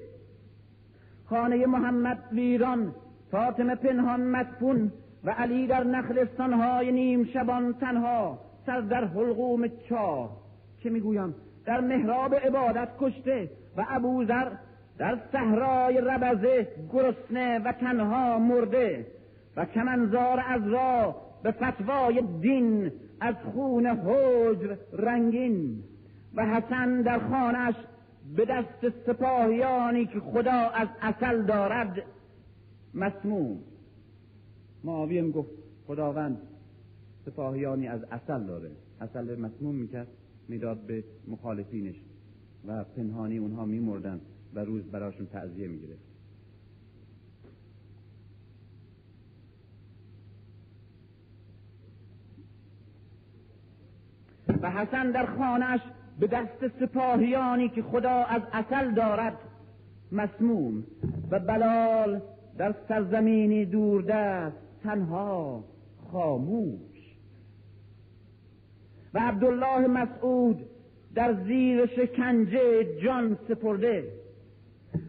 خانه محمد ویران فاطمه پنهان مدفون و علی در نخلستانهای نیم شبان تنها سر در حلقوم چاه. چه می‌گویم در محراب عبادت کشته و ابوذر در صحرای ربزه گرسنه و تنها مرده و کمنزار از را به فتوای دین از خون حجر رنگین. و حسن در خانش به دست سپاهیانی که خدا از اصل دارد مسموم. معاویه گفت خداوند سپاهیانی از اصل داره. اصل مسموم می‌کرد می‌داد به مخالفینش و پنهانی اونها میمردن و روز براشون تعذیه می‌گیره و حسن در خانهش به دست سپاهیانی که خدا از اصل دارد مسموم و بلال در سرزمینی دوردست تنها خاموش. و عبدالله مسعود در زیر شکنجه جان سپرده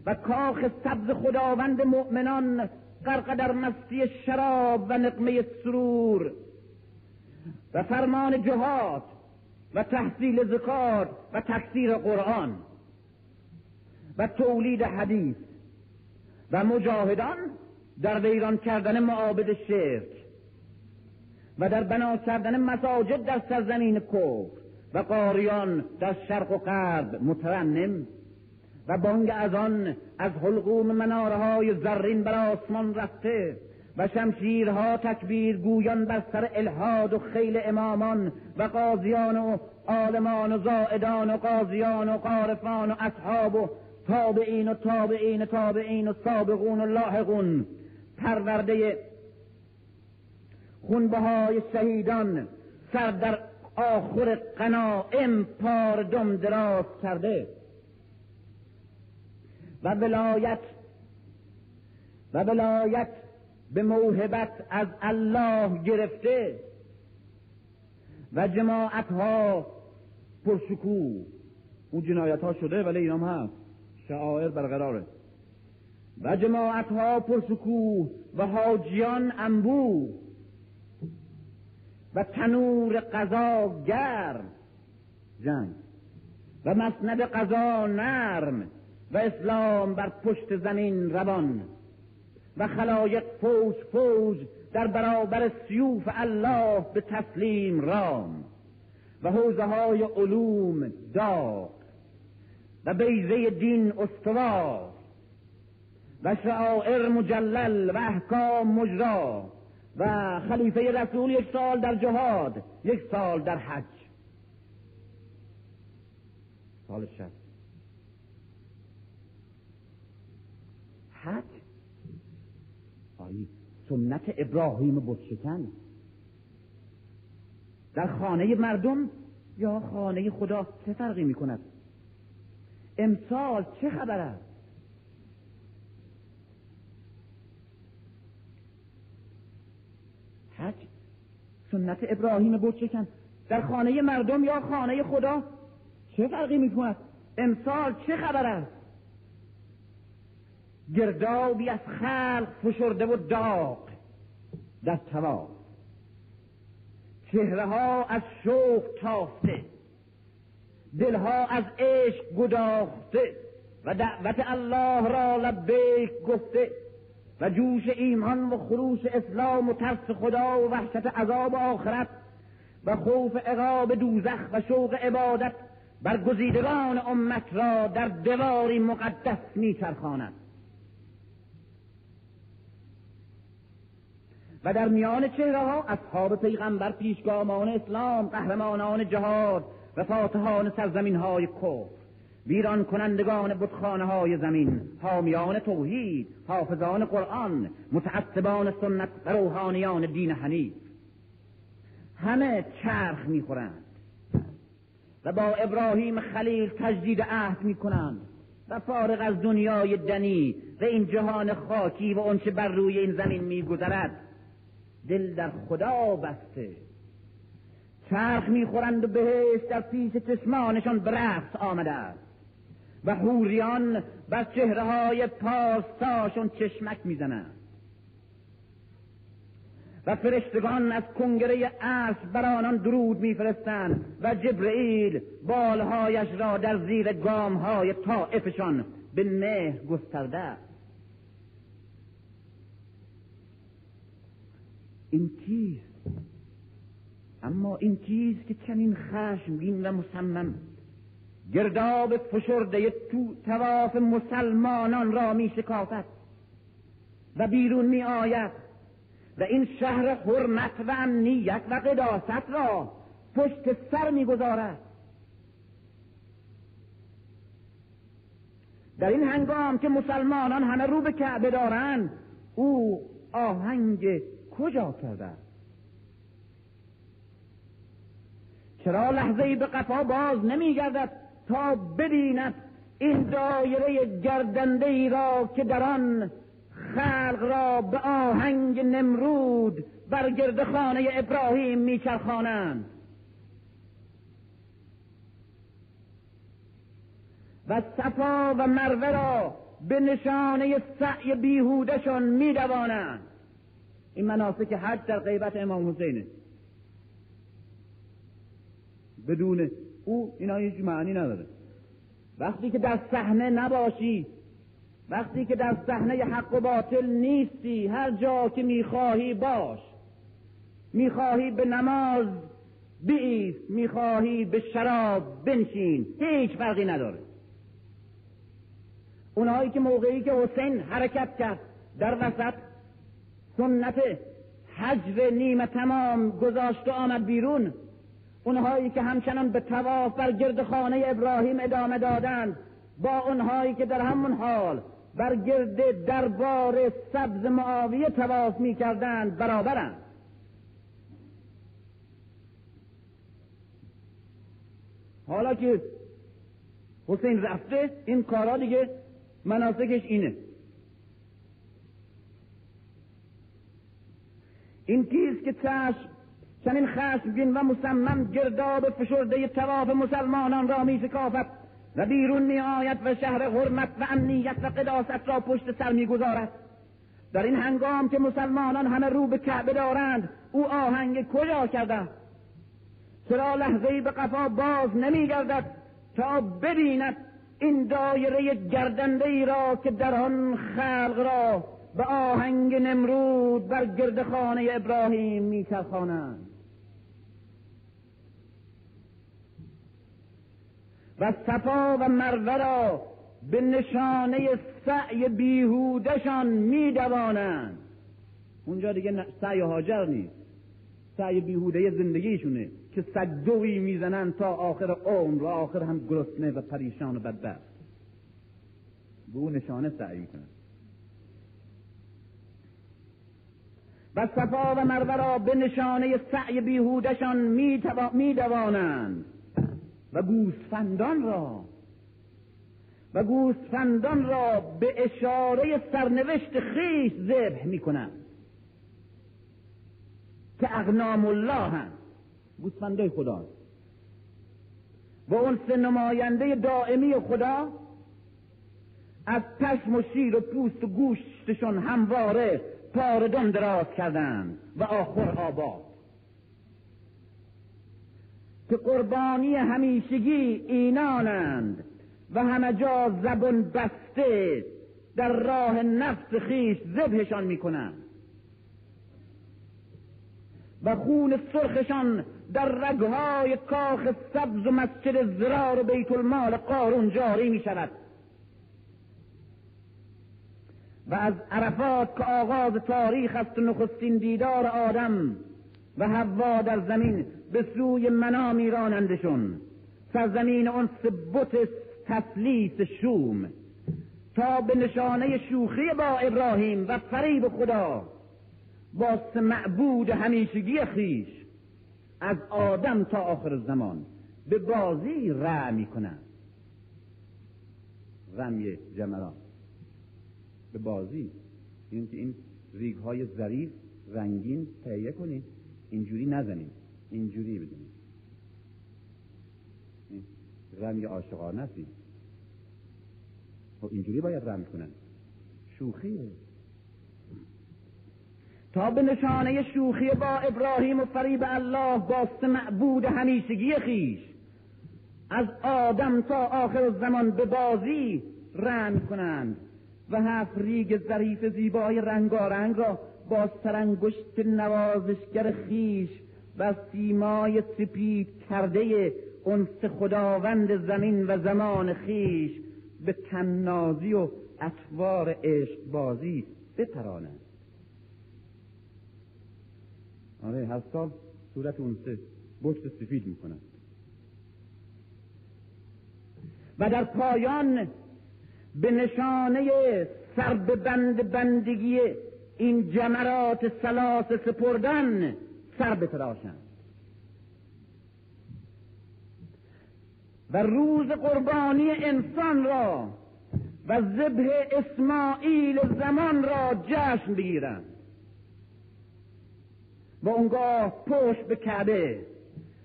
و کاخ سبز خداوند مؤمنان غرق در مستی شراب و نقمه سرور و فرمان جهاد و تحصیل زکات و تکثیر قرآن و تولید حدیث و مجاهدان در ویران کردن معابد شرک و در بنا کردن مساجد در سرزمین کفر و قاریان در شرق و غرب مترنم و بانگ از آن از حلقوم مناره های زرین بر آسمان رفته. و شمشیرها تکبیر گویان بر سر الهاد و خیل امامان و قاضیان و عالمان و زائدان و قاضیان و قارفان و اصحاب و تابعین و تابعین تابعین و سابقون و لاحقون. پرورده خونبهای شهیدان سر در آخر قنائم پار دم دراز کرده و ولایت و ولایت به موهبت از الله گرفته و جماعت ها پرشکوه. اون جنایت ها شده ولی اینام هست. شعائر برقراره. و جماعت ها پرشکوه و حاجیان انبو و تنور قضا گرم. جنگ. و مسند قضا نرم. و اسلام بر پشت زمین روان. و خلایق فوج فوج در برابر سیوف الله به تسلیم رام و حوزه های علوم داغ و بیزه دین استوار و شعائر مجلل و احکام مجرا و خلیفه رسول یک سال در جهاد یک سال در حج. سال شد حج؟ سنت ابراهیم بودشکن در خانه مردم یا خانه خدا چه فرقی می کند امسال چه خبر است؟ حج سنت ابراهیم بودشکن در خانه مردم یا خانه خدا چه فرقی می کند امسال چه خبر است؟ گردابی از خلق فشرده و داغ. در تواف چهره ها از شوق تافته. دلها از عشق گداخته. و دعوت الله را لبیک گفته. و جوش ایمان و خروش اسلام و ترس خدا و وحشت عذاب آخرت. و خوف عقاب دوزخ و شوق عبادت. بر گزیدگان امت را در دواری مقدس میچرخاند. و در میان چهره ها اصحاب پیغمبر پیشگامان اسلام قهرمانان جهاد و فاتحان سرزمین های کفر ویران کنندگان بتخانه های زمین حامیان توحید حافظان قرآن متعصبان سنت و روحانیان دین حنیف. همه چرخ می‌خورند و با ابراهیم خلیل تجدید عهد می‌کنند و فارغ از دنیای دنی و این جهان خاکی و آنچه بر روی این زمین میگذرد. دل در خدا بسته. چرخ می‌خورند و بهش در پیش چشمانشان رقص آمده است. و حوریان بر چهره های پارساشون چشمک می‌زنند. و فرشتگان از کنگره عرش بر آنان درود میفرستند و جبرئیل بالهایش را در زیر گامهای طائفشان به مهر گسترده این کیست اما این کیست که چنین خشمگین و مصمم. گرداب فشرده تو تواف مسلمانان را می شکافت و بیرون می آید. و این شهر حرمت و امنیت و قداست را پشت سر می گذارد. در این هنگام که مسلمانان همه رو به کعبه دارند او آهنگ کجا کرده چرا لحظه به قفا باز نمیگردد تا ببیند این دایره گردنده ای را که در آن خلق را به آهنگ نمرود بر گرد خانه ابراهیم میچرخانند؟ و صفا و مروه را به نشانه سعی بیهودشان میدوانند. این مناسک حج در غیبت امام حسینه. بدون او اینا هیچ معنی نداره. وقتی که در صحنه نباشی وقتی که در صحنه حق و باطل نیستی هر جا که می‌خواهی باش. می‌خواهی به نماز بیست می‌خواهی به شراب بنشین هیچ فرقی نداره. اونهایی که موقعی که حسین حرکت کرد در وسط سنت حجر نیمه تمام گذاشت و آمد بیرون. اونهایی که همچنان به تواف بر گرد خانه ابراهیم ادامه دادند با اونهایی که در همون حال بر گرد دربار سبز معاویه تواف می کردند برابرند. حالا که حسین رفته این کارا دیگه مناسکش اینه. این کیست که چشم چنین خشمگین و مصمم گرداب فشرده تواف مسلمانان را می شکافد و بیرون می آید و شهر حرمت و امنیت و قداست را پشت سر می گذارد. در این هنگام که مسلمانان همه رو به کعبه دارند او آهنگ کجا کرده؟ چرا لحظه به قفا باز نمی گردد تا ببیند این دایره گردنده ای را که در آن خلق را به آهنگ نمرود بر گرد خانه ابراهیم میچرخانند. و صفا و مروه را به نشانه سعی بیهودشان میدوانند. اونجا دیگه سعی هاجر نیست. سعی بیهوده زندگیشونه که سگدوی می‌زنن تا آخر عمر و آخر هم گرسنه و پریشان و بدبخت. به اون نشانه سعی می‌کنن. و صفا و مروه را به نشانه سعی بیهودشان میدوانند. و گوسفندان را و گوسفندان را به اشاره سرنوشت خیش ذبح می‌کنند. که اغنام الله هم گوسفندای خدا. و اون سه نماینده دائمی خدا از پشم و شیر و پوست و گوشتشون همواره پاردن دراز کردند و آخر آباد که قربانی همیشگی اینانند و همه جا زبون بسته در راه نفس خیش ذبحشان می‌کنند. و خون سرخشان در رگهای کاخ سبز و مسجد زرار و بیت المال قارون جاری می شود و از عرفات که آغاز تاریخ است و نخستین دیدار آدم و حوا در زمین به سوی منام میرانندشون سرزمین اون بت تسلیس شوم. تا به نشانه شوخی با ابراهیم و فریب خدا با معبود همیشگی خیش از آدم تا آخر زمان به بازی رع می‌کنن رمی جمرات. به بازی. این که این ریگ های ظریف رنگین تهیه کنید اینجوری نزنید اینجوری بدونید رمی عاشقانه است خب اینجوری باید رم کنن. شوخیه تا به نشانه شوخی با ابراهیم و فریب الله باست معبود همیشگی خیش. از آدم تا آخر زمان به بازی رنگ کنند. و هفت ریگ ظریف زیبای رنگارنگ را با سرانگشت نوازشگر خیش و سیمای سپید کرده انس خداوند زمین و زمان خیش به تنازی و اطوار عشق بازی بپرانند آره هر سال صورت اون سه. بشت سفید می‌کنن. و در پایان به نشانه سر به بند بندگی این جمرات سلاس سپردن سر بتراشند و روز قربانی انسان را و ذبح اسماعیل زمان را جشن بگیرند و اونگاه پشت به کعبه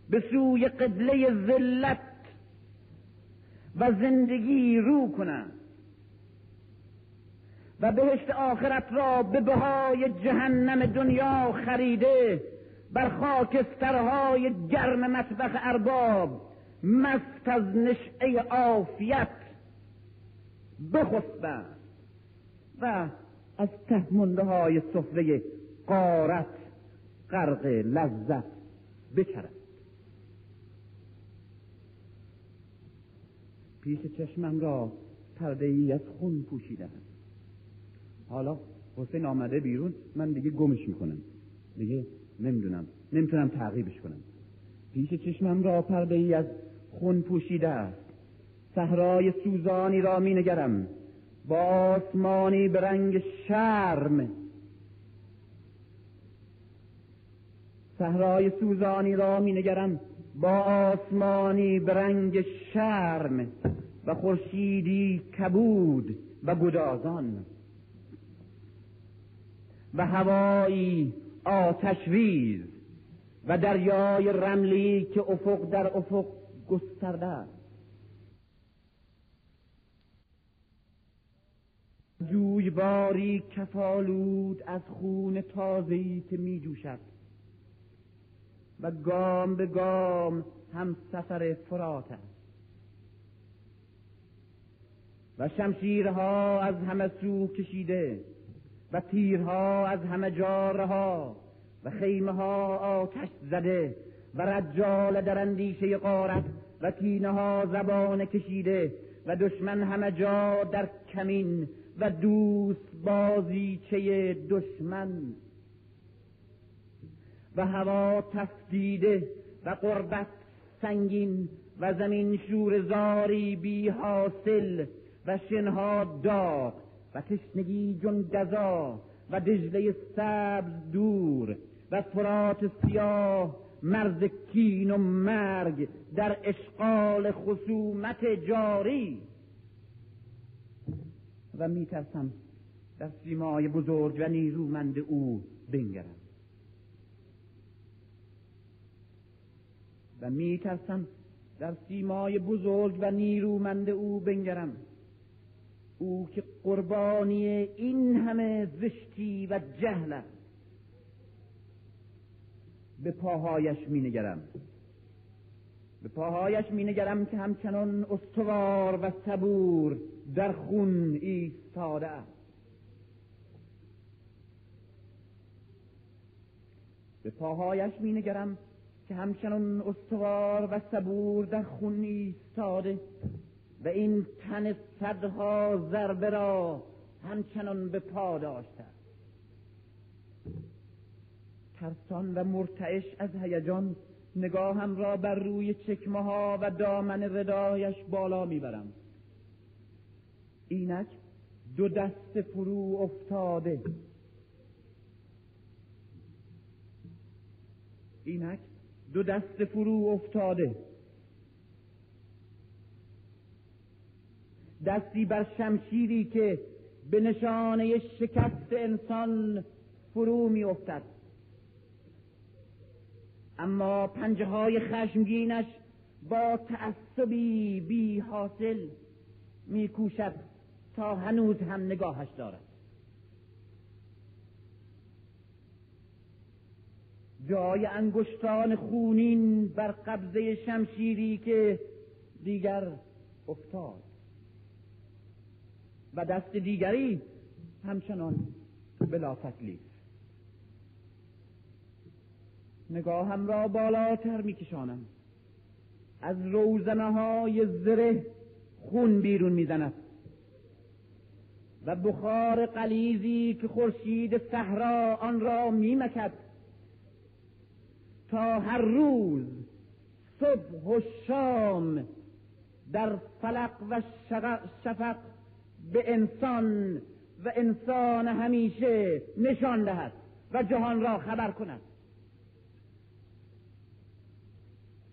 به سوی قبله ذلت و زندگی رو کنند و بهشت آخرت را به بهای جهنم دنیا خریده بر خاکسترهای گرم مطبخ ارباب مست از نشعه عافیت بخسبند و از تهمنده های سفره قارت غرق لذت بچرد پیش چشمم را پرده ای از خون پوشیده حالا حسین آمده بیرون من دیگه گمش می‌کنم. دیگه نمی‌دونم. نمی‌تونم تعقیبش کنم. پیش چشمم را پرده ای از خون پوشیده است. صحرای سوزانی را می نگرم با آسمانی به رنگ شرم. صحرای سوزانی را می نگرم با آسمانی به رنگ شرم. و خورشیدی کبود و گدازان. و هوایی آتشویز و دریای رملی که افق در افق گسترده است. جویباری کفالود از خون تازهی که می جوشد و گام به گام هم سفر فرات است. و شمشیرها از همه سو کشیده و تیرها از همه جاره ها و خیمه ها آتش زده و رجال در اندیشه قارت و کینه ها زبان کشیده و دشمن همه جا در کمین و دوست بازیچه دشمن. و هوا تفدیده و قربت سنگین و زمین شور زاری بی حاصل و شنها داغ و تشنگی جون گذا و دجله سبز دور و فرات سیاه مرز کین و مرگ در اشغال خصومت جاری. و میترسم در سیمای بزرگ و نیرومند او بنگرم. و میترسم در سیمای بزرگ و نیرومند او بنگرم. او که قربانی این همه زشتی و جهل است. به پاهایش می نگرم به پاهایش می نگرم که همچنان استوار و صبور در خون ایستاده است. به پاهایش می نگرم که همچنان استوار و صبور در خون ایستاده. و این تن صدها ضربه را همچنان به پا داشته ترسان و مرتعش از هیجان نگاهم را بر روی چکمه ها و دامن ردایش بالا می‌برم. اینک دو دست فرو افتاده. اینک دو دست فرو افتاده. دستی بر شمشیری که به نشانه شکست انسان فرو می افتد اما پنجه های خشمگینش با تعصبی بی حاصل می کوشد تا هنوز هم نگاهش دارد. جای انگشتان خونین بر قبضه شمشیری که دیگر افتاد. و دست دیگری همچنان بلا تکلیف نگاهم را بالاتر میکشانم. از روزنه های زره خون بیرون می‌زند. و بخار قلیزی که خورشید صحرا آن را میمکد. تا هر روز صبح و شام در فلق و شفق به انسان و انسان همیشه نشان دهد و جهان را خبر کند.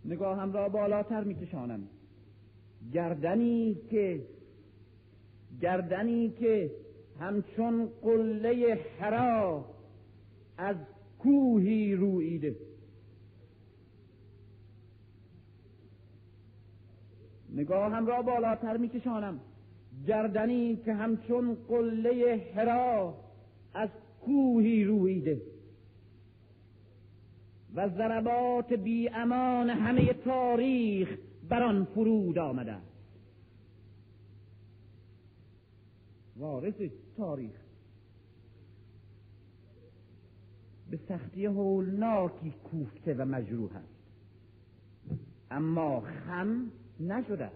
نگاهم را بالاتر میکشانم گردنی که گردنی که همچون قله حرا از کوهی رویده نگاهم را بالاتر میکشانم. گردنی که همچون قله حرا از کوهی رویده. و ضربات بی امان همه تاریخ بر آن فرود آمده وارث تاریخ. به سختی هولناکی کوفته و مجروح است. اما خم نشده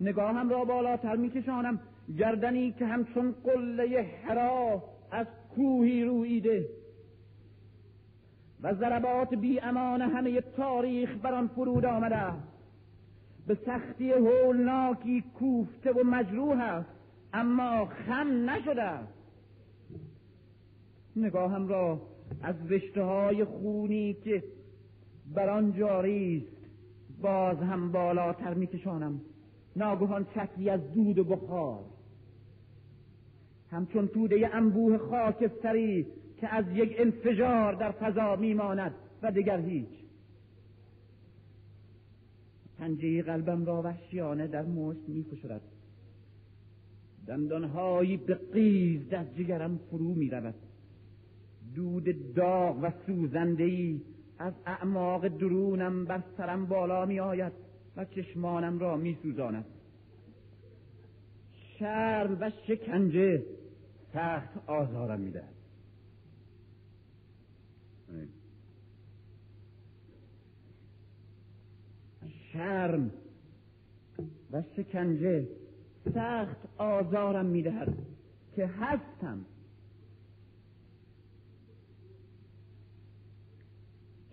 نگاهم را بالاتر میکشانم. گردنی که همچون قله حرا از کوهی رویده و ضربات بی امان همه تاریخ بر آن فرود آمده. به سختی هولناکی کوفته و مجروح است اما خم نشده. نگاهم را از رشته های خونی که بر آن جاری است باز هم بالاتر میکشانم. ناگهان چکری از دود و بخار. همچون توده انبوه خاکستری که از یک انفجار در فضا میماند و دیگر هیچ. پنجه قلبم را وحشیانه در مشت میفشرد دندانهایی به قیز در جگرم فرو می‌رود. دود داغ و سوزندهای از اعماق درونم بر سرم بالا می آید و چشمانم را می سوزاند شرم و شکنجه سخت آزارم میده شرم و شکنجه سخت آزارم می‌دهد که هستم.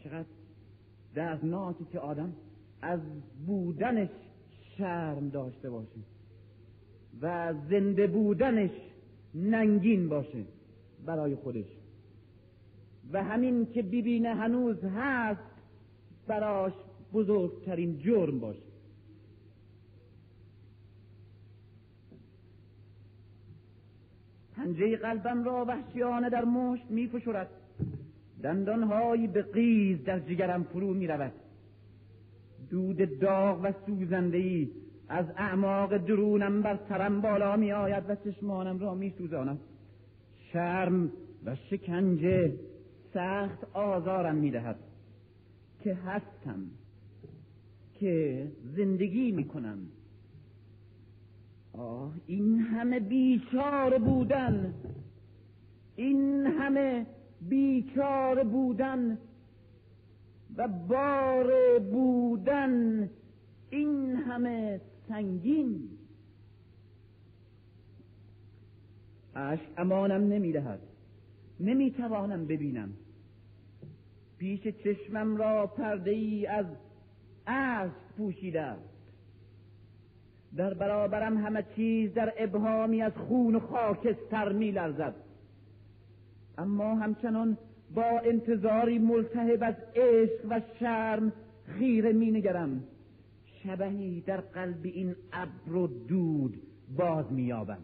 چقدر دردناکی که آدم از بودنش شرم داشته باشه و زنده بودنش ننگین باشه برای خودش. و همین که ببینه هنوز هست براش بزرگترین جرم باشه. پنجه قلبم را وحشیانه در مشت می فشرد دندانهایی به قیز در جگرم فرو می رود دود داغ و سوزندهی از اعماق درونم بر سرم بالا می آید و چشمانم را می سوزاند شرم و شکنجه سخت آزارم می دهد. که هستم. که زندگی می کنم. آه این همه بیچار بودن. این همه بیچار بودن. و بار بودن این همه سنگین. اشک امانم نمی‌دهد. نمی‌توانم ببینم. پیش چشمم را پرده ای از اشک پوشیده است. در برابرم همه چیز در ابهامی از خون و خاکستر میلرزد. اما همچنان با انتظاری ملتهب از عشق و شرم خیره مینگرم. شبهی در قلب این ابر و دود باز مییابم.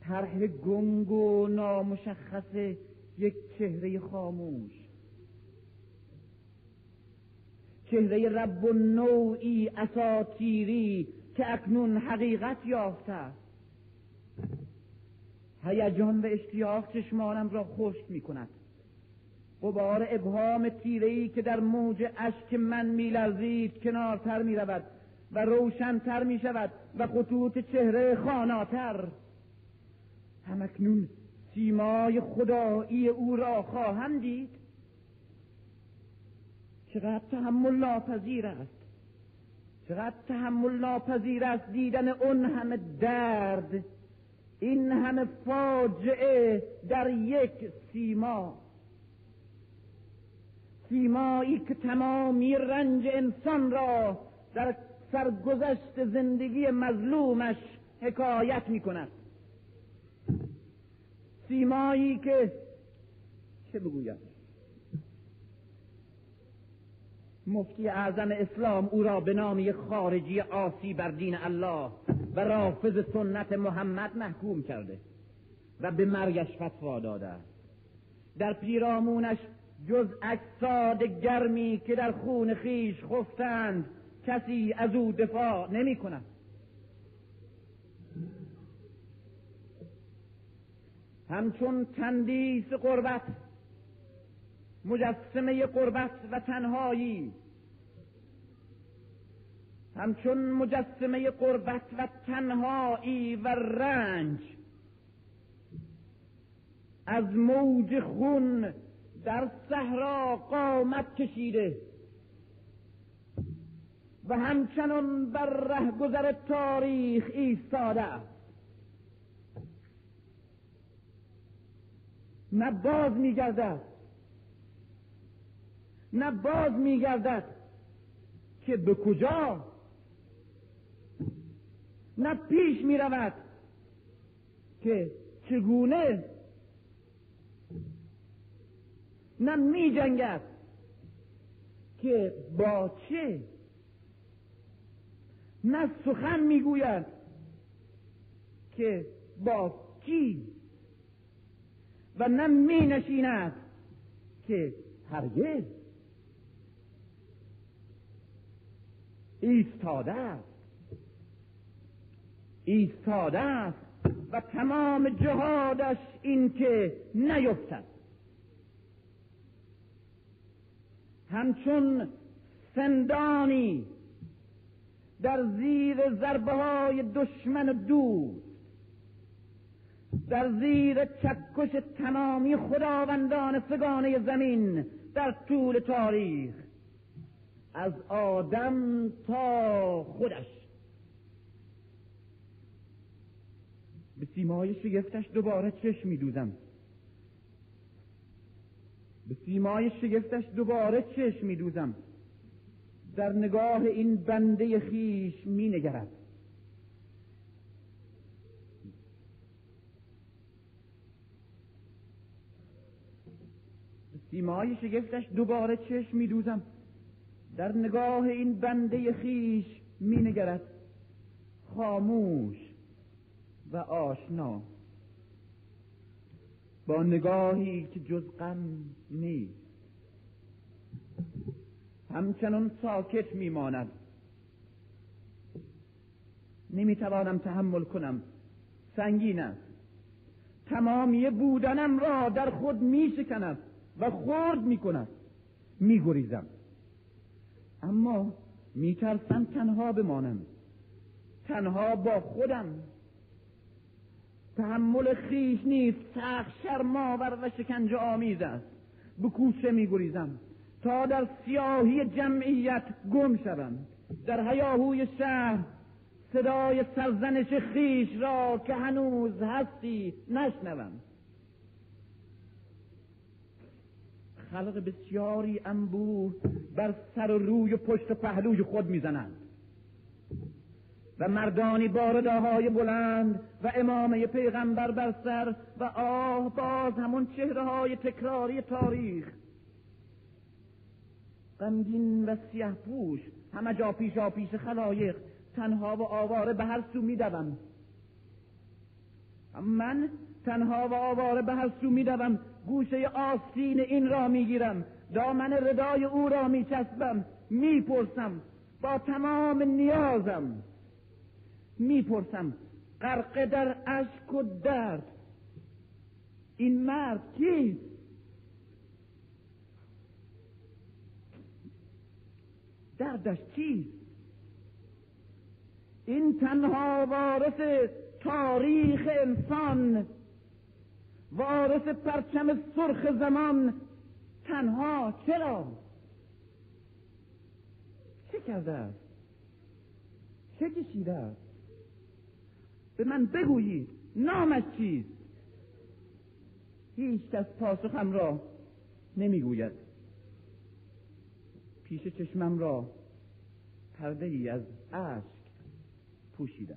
طرح گنگ و نامشخص یک چهره خاموش. چهره رب و نوعی اساتیری که اکنون حقیقت یافته هیجان و اشتیاق چشمانم را خشک می کند غبار ابهام تیرهای که در موج اشک من میلرزید کنارتر می رود و روشنتر می شود و خطوط چهره خاناتر. همکنون سیمای خدایی او را خواهم دید. چقدر تحمل ناپذیر است. چقدر تحمل ناپذیر است دیدن اون همه درد. این همه فاجعه در یک سیما. سیمایی که تمامی رنج انسان را در سرگذشت زندگی مظلومش حکایت می کند سیمایی که چه بگویم؟ مفتی اعظم اسلام او را به نام خارجی آسی بر دین الله و رافض سنت محمد محکوم کرده و به مرگش فتوا داده در پیرامونش جز اجساد گرمی که در خون خیش خفتند کسی از او دفاع نمی کند. همچون تندیس قربت مجسمه قربت و تنهایی همچون مجسمه قربت و تنهایی و رنج از موج خون در صحرا قامت کشیده و همچنان بر رهگذر تاریخ ایستاده نه باز میگردد نه باز میگردد که به کجا نه پیش می رود که چگونه نه می جنگد که با چه نه سخن می‌گوید. که با کی و نه می نشیند که هرگز. ایستاده است. ایستاده است و تمام جهادش این که نیفتد. همچون سندانی در زیر ضربه های دشمن و دوست در زیر چکش تمامی خداوندان سگانه زمین در طول تاریخ از آدم تا خودش. به سیمای شگفتش دوباره چشم میدوزم. به سیمای شگفتش دوباره چشم میدوزم. در نگاه این بنده خیش می نگرد سیمای شگفتش دوباره چشم می دوزم در نگاه این بنده خیش می نگرد خاموش. و آشنا. با نگاهی که جز غم نیست. همچنان ساکت میماند. نمی‌توانم تحمل کنم. سنگین است. تمامی بودنم را در خود میشکند و خرد می‌کند. میگریزم. اما میترسم تنها بمانم. تنها با خودم. تحمل خیش نیست. سخت شرماور و شکنجه آمیز است. به کوچه میگریزم تا در سیاهی جمعیت گم شوم. در هیاهوی شهر صدای سرزنش خیش را که هنوز هستی نشنوم. خلق بسیاری انبوه بر سر و روی و پشت و پهلوی خود می‌زنند و مردانی بارداهای بلند و امامه پیغمبر بر سر و آه باز همون چهره های تکراری تاریخ. غمگین و سیه پوش همه جا پیشا پیش خلایق تنها و آواره به هر سو میدوم. من تنها و آواره به هر سو میدوم گوشه آستین این را می‌گیرم دامن ردای او را میچسبم می‌پرسم با تمام نیازم. می‌پرسم غرقه در اشک و درد این مرد کیست؟ دردش چیست؟ این تنها وارث تاریخ انسان وارث پرچم سرخ زمان تنها چرا؟ چه کرده است؟ چه کشیده است؟ به من بگویید نامش چیست؟ هیچ کس پاسخم را نمی‌گوید. پیش چشمم را پرده ای از اشک پوشیده